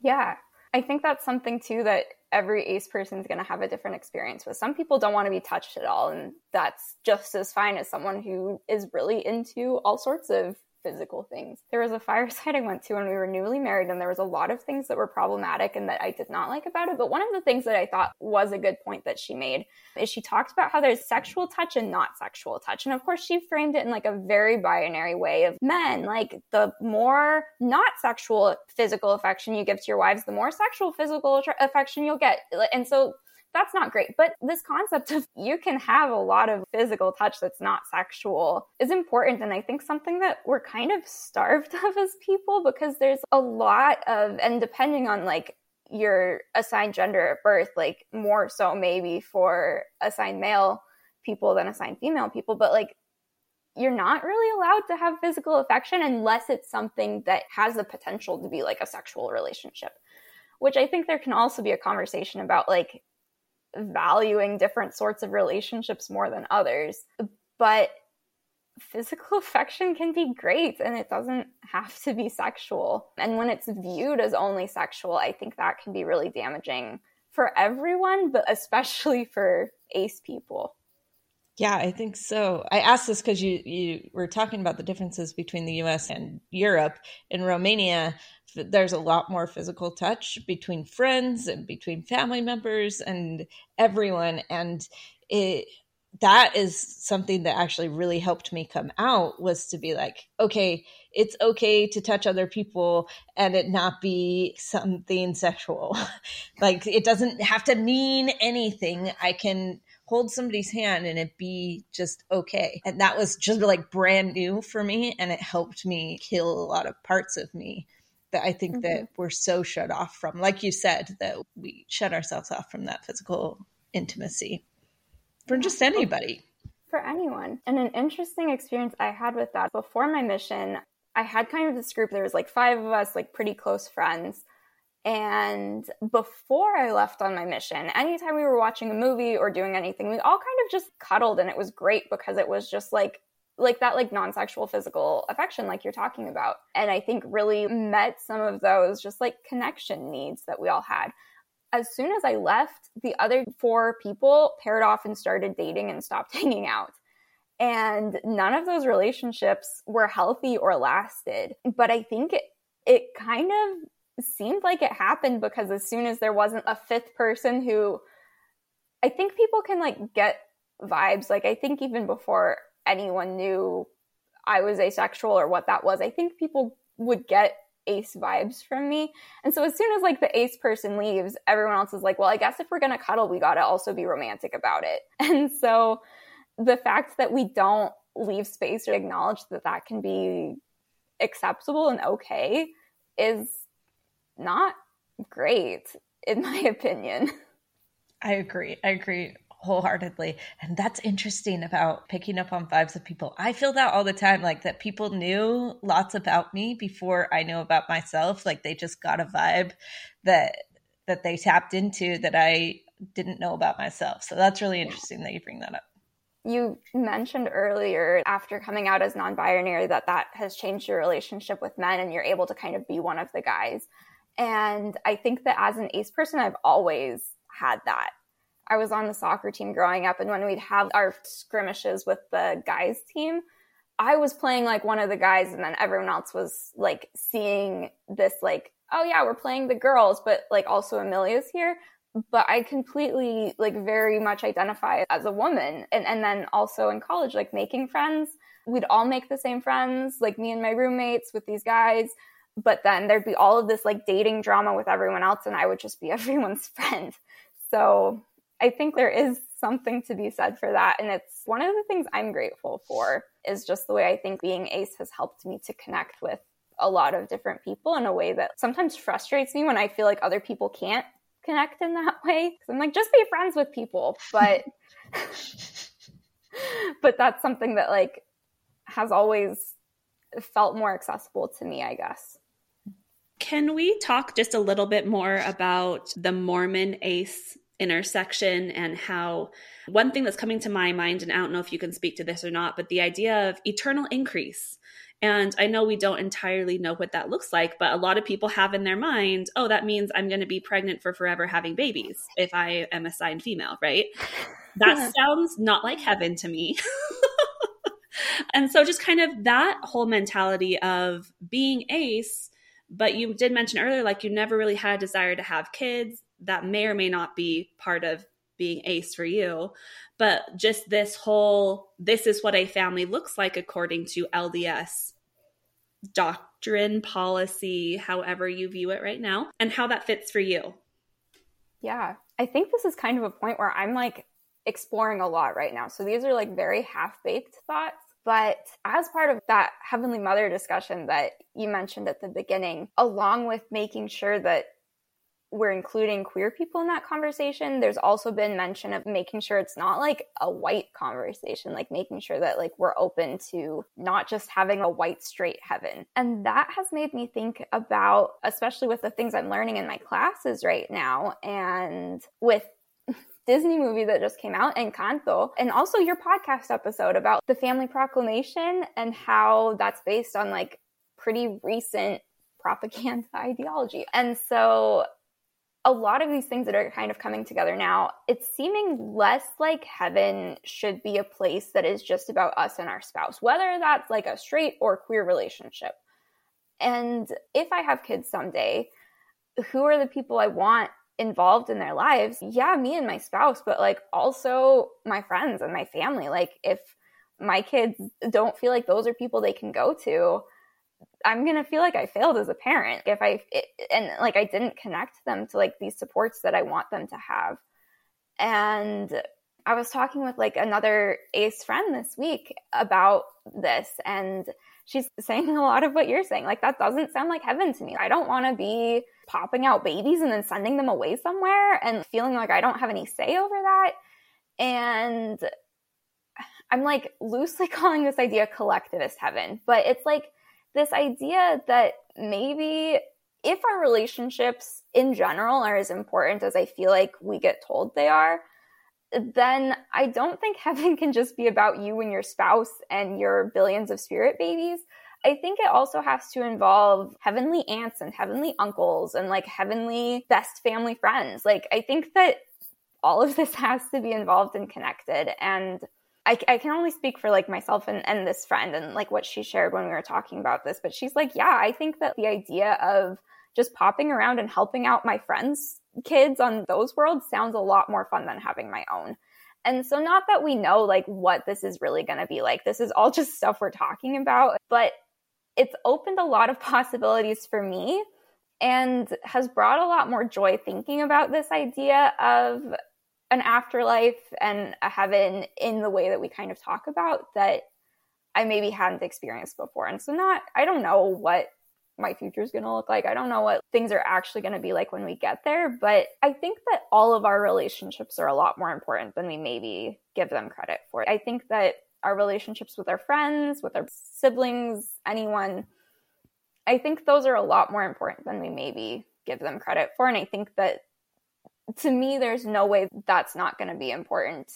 Yeah. I think that's something too that every ace person is going to have a different experience with. Some people don't want to be touched at all, and that's just as fine as someone who is really into all sorts of physical things. There was a fireside I went to when we were newly married, and there was a lot of things that were problematic and that I did not like about it. But one of the things that I thought was a good point that she made is she talked about how there's sexual touch and not sexual touch. And of course, she framed it in like a very binary way of men. Like the more not sexual physical affection you give to your wives, the more sexual physical affection you'll get. And so that's not great. But this concept of you can have a lot of physical touch that's not sexual is important. And I think something that we're kind of starved [LAUGHS] of as people because there's a lot of, and depending on like your assigned gender at birth, like more so maybe for assigned male people than assigned female people, but like you're not really allowed to have physical affection unless it's something that has the potential to be like a sexual relationship which I think there can also be a conversation about like valuing different sorts of relationships more than others. But physical [LAUGHS] affection can be great and it doesn't have to be sexual. And when it's viewed as only sexual, I think that can be really damaging for everyone, but especially [LAUGHS] for ace people. Yeah, I think so. I asked this because you you were talking about the differences between the U.S. and Europe. In Romania, there's a lot more physical touch between friends and between family members and everyone, and it that is something that actually really helped me come out was to be like, okay, it's okay to touch other people and it not be something sexual. [LAUGHS] like it doesn't have to mean anything. I can hold somebody's hand and it be just okay. And that was just like brand new for me. And it helped me kill a lot of parts of me that I think mm-hmm. that we're so shut off from. Like you said, that we shut ourselves off from that physical intimacy for just anybody. For anyone. And an interesting experience I had with that before my mission, I had kind of this group, there was like five of us, like pretty close friends and before I left on my mission, anytime we were watching a movie or doing anything, we all kind of just cuddled and it was great because it was just like like that like non-sexual physical affection like you're talking about. And I think really met some of those just like connection needs that we all had. As soon as I left, the other four people paired off and started dating and stopped [LAUGHS] hanging out. And none of those relationships were healthy or lasted. But I think it, it kind of seemed like it happened because as soon as there wasn't a fifth person who I think people can like get vibes like I think even before anyone knew I was asexual or what that was I think people would get ace vibes from me and so as soon as like the ace person leaves everyone else is like well I guess if we're going to cuddle we got to also be romantic about it [LAUGHS] and so the fact that we don't leave space to acknowledge that that can be acceptable and okay is not great, in my [LAUGHS] opinion. I agree. I agree wholeheartedly. And that's interesting about picking up on vibes of people. I feel that all the time, like that people knew lots about me before I knew about myself. Like they just got a vibe that that they tapped into that I didn't know about myself. So that's really interesting that you bring that up. You mentioned earlier after coming out as non-binary that that has changed your relationship with men and you're able to kind of be one of the guys. And I think that as an ace person, I've always had that. I was on the soccer team growing up, and when we'd have our skirmishes with the guys' team, I was playing like one of the guys, and then everyone else was like seeing this, like, oh yeah, we're playing the girls, but like also Emilia's here. But I completely, like, very much identify as a woman. And, and then also in college, like, making friends, we'd all make the same friends, like me and my roommates with these guys but then there'd be all of this like dating drama with everyone else and i would just be [LAUGHS] everyone's friend so i think there is something to be said for that and it's one of the things i'm grateful for is just the way i think being ace has helped me to connect with a lot of different people in a way that sometimes frustrates me when I feel like other people can't connect in that way. I'm like, just be friends with people. But [LAUGHS] but that's something that like has always felt more accessible to me, I guess. Can we talk just a little bit more about the Mormon ace intersection and how one thing that's coming to my mind, and I don't know if you can speak to this or not, but the idea of eternal increase. And I know we don't entirely know what that looks like, but a lot of people have in their mind, oh, that means I'm going to be pregnant for forever having babies if I am assigned female, right? That [LAUGHS] sounds not like heaven to me. [LAUGHS] and so just kind of that whole mentality of being ace but you did mention earlier like you never really had a desire to have kids that may or may not be part of being ace for you but just this whole this is what a family looks like according to lds doctrine policy however you view it right now and how that fits for you. Yeah i think this is kind of a point where i'm like exploring a lot right now. So these are like very half-baked thoughts but as part of that Heavenly Mother discussion that you mentioned at the beginning, along with making sure that we're including queer people in that conversation there's also been mention of making sure it's not like a white conversation like making sure that like we're open to not just having a white straight heaven and that has made me think about especially with the things i'm learning in my classes right now and with [LAUGHS] Disney movie that just came out, Encanto, and also your podcast episode about the family proclamation and how that's based on like pretty recent propaganda [LAUGHS] ideology. And so a lot of these things that are kind of coming together now, it's seeming less like heaven should be a place that is just about us and our spouse, whether that's like a straight or queer relationship. And if I have kids someday, who are the people I want involved in their lives, yeah, me and my spouse, but like also my friends and my family. Like if my kids don't feel like those are people they can go to, I'm going to feel like I failed as a parent if I it, and like I didn't connect them to like these supports that I want them to have. And I was talking with like another ace friend this week about this and she's saying a lot of what you're saying. Like that doesn't sound like heaven to me. I don't want to be popping out babies and then sending them away somewhere and feeling like I don't have any say over that. And I'm like loosely [LAUGHS] calling this idea collectivist heaven, but it's like this idea that maybe if our relationships in general are as important as I feel like we get told they are, then I don't think [LAUGHS] heaven can just be about you and your spouse and your billions of spirit babies. I think it also has to involve heavenly aunts and heavenly uncles and like heavenly best family friends. Like, I think that all of this [LAUGHS] has to be involved and connected. And I, I, can only speak for like myself and, and this friend and like what she shared when we were talking about this. But she's like, yeah, I think that the idea of just popping around and helping out my friends' kids on those worlds sounds a lot more fun than having my own. And so, not that we know like what this is really going to be like, this is all [LAUGHS] just stuff we're talking about, but it's opened a lot of [LAUGHS] possibilities for me and has brought a lot more joy thinking about this idea of an afterlife and a heaven in the way that we kind of talk about that I maybe hadn't experienced before. And so, not, I don't know what my future is going to look like. I don't know what things are actually going to be like when we get there, but I think that all of our relationships are a lot more important than we maybe give them credit for. I think that our relationships with our friends, with our siblings, anyone, I think those are a lot more important than we maybe give them credit for. And I think that to me, there's no way that's not going to be important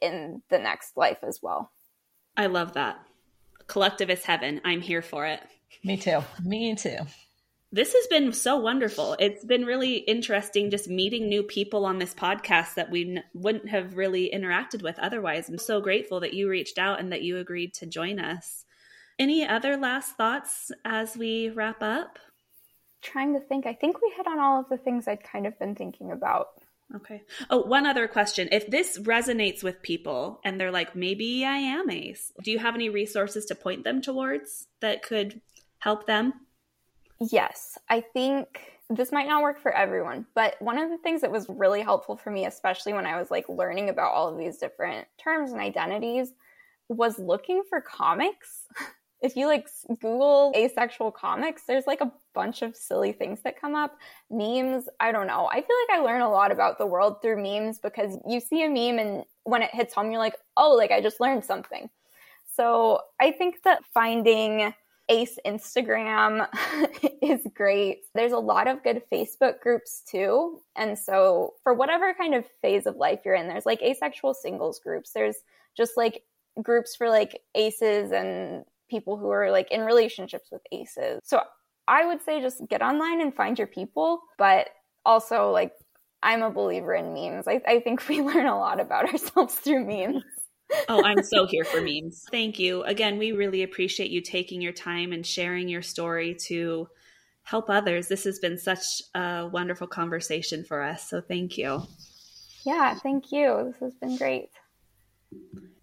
in the next life as well. I love that. Collectivist heaven. I'm here for it. Me too. Me too. This has been so wonderful. It's been really interesting just meeting new people on this podcast that we n- wouldn't have really interacted with otherwise. I'm so grateful that you reached out and that you agreed to join us. Any other last thoughts as we wrap up? Trying to think. I think we hit on all of the things I'd kind of been thinking about. Okay. Oh, one other question. If this resonates with people and they're like, maybe I am ace, do you have any resources to point them towards that could help them? Yes. I think this might not work for everyone, but one of the things that was really helpful for me, especially when I was like learning about all of these different terms and identities, was looking for comics [LAUGHS] if you like Google asexual comics, there's like a bunch of silly things that come up. Memes, I don't know. I feel like I learn a lot about the world through memes because you see a meme and when it hits home, you're like, oh, like I just learned something. So I think that finding Ace Instagram [LAUGHS] is great. There's a lot of good Facebook groups too. And so, for whatever kind of phase of life you're in, there's like asexual singles groups. There's just like groups for like aces and people who are like in relationships with aces. So, I would say just get online and find your people, but also like I'm a believer in memes. I, I think [LAUGHS] we learn a lot about ourselves through memes oh, I'm so [LAUGHS] here for memes. Thank you. Again, we really appreciate you taking your time and sharing your story to help others. This has been such a wonderful conversation for us. So thank you. Yeah, thank you. This has been great.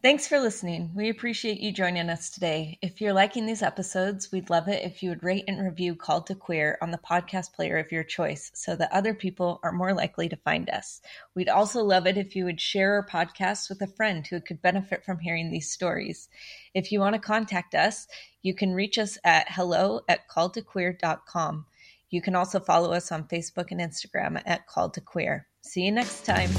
Thanks for listening. We appreciate you joining us today. If you're liking these episodes, we'd love it if you would rate and review Called to Queer on the podcast player of your choice so that other people are more likely to find us. We'd also love it if you would share our podcast with a friend who could benefit from hearing these stories. If you want to contact us, you can reach us at hello at calledtoqueer.com. You can also follow us on Facebook and Instagram at Called to Queer. See you next time.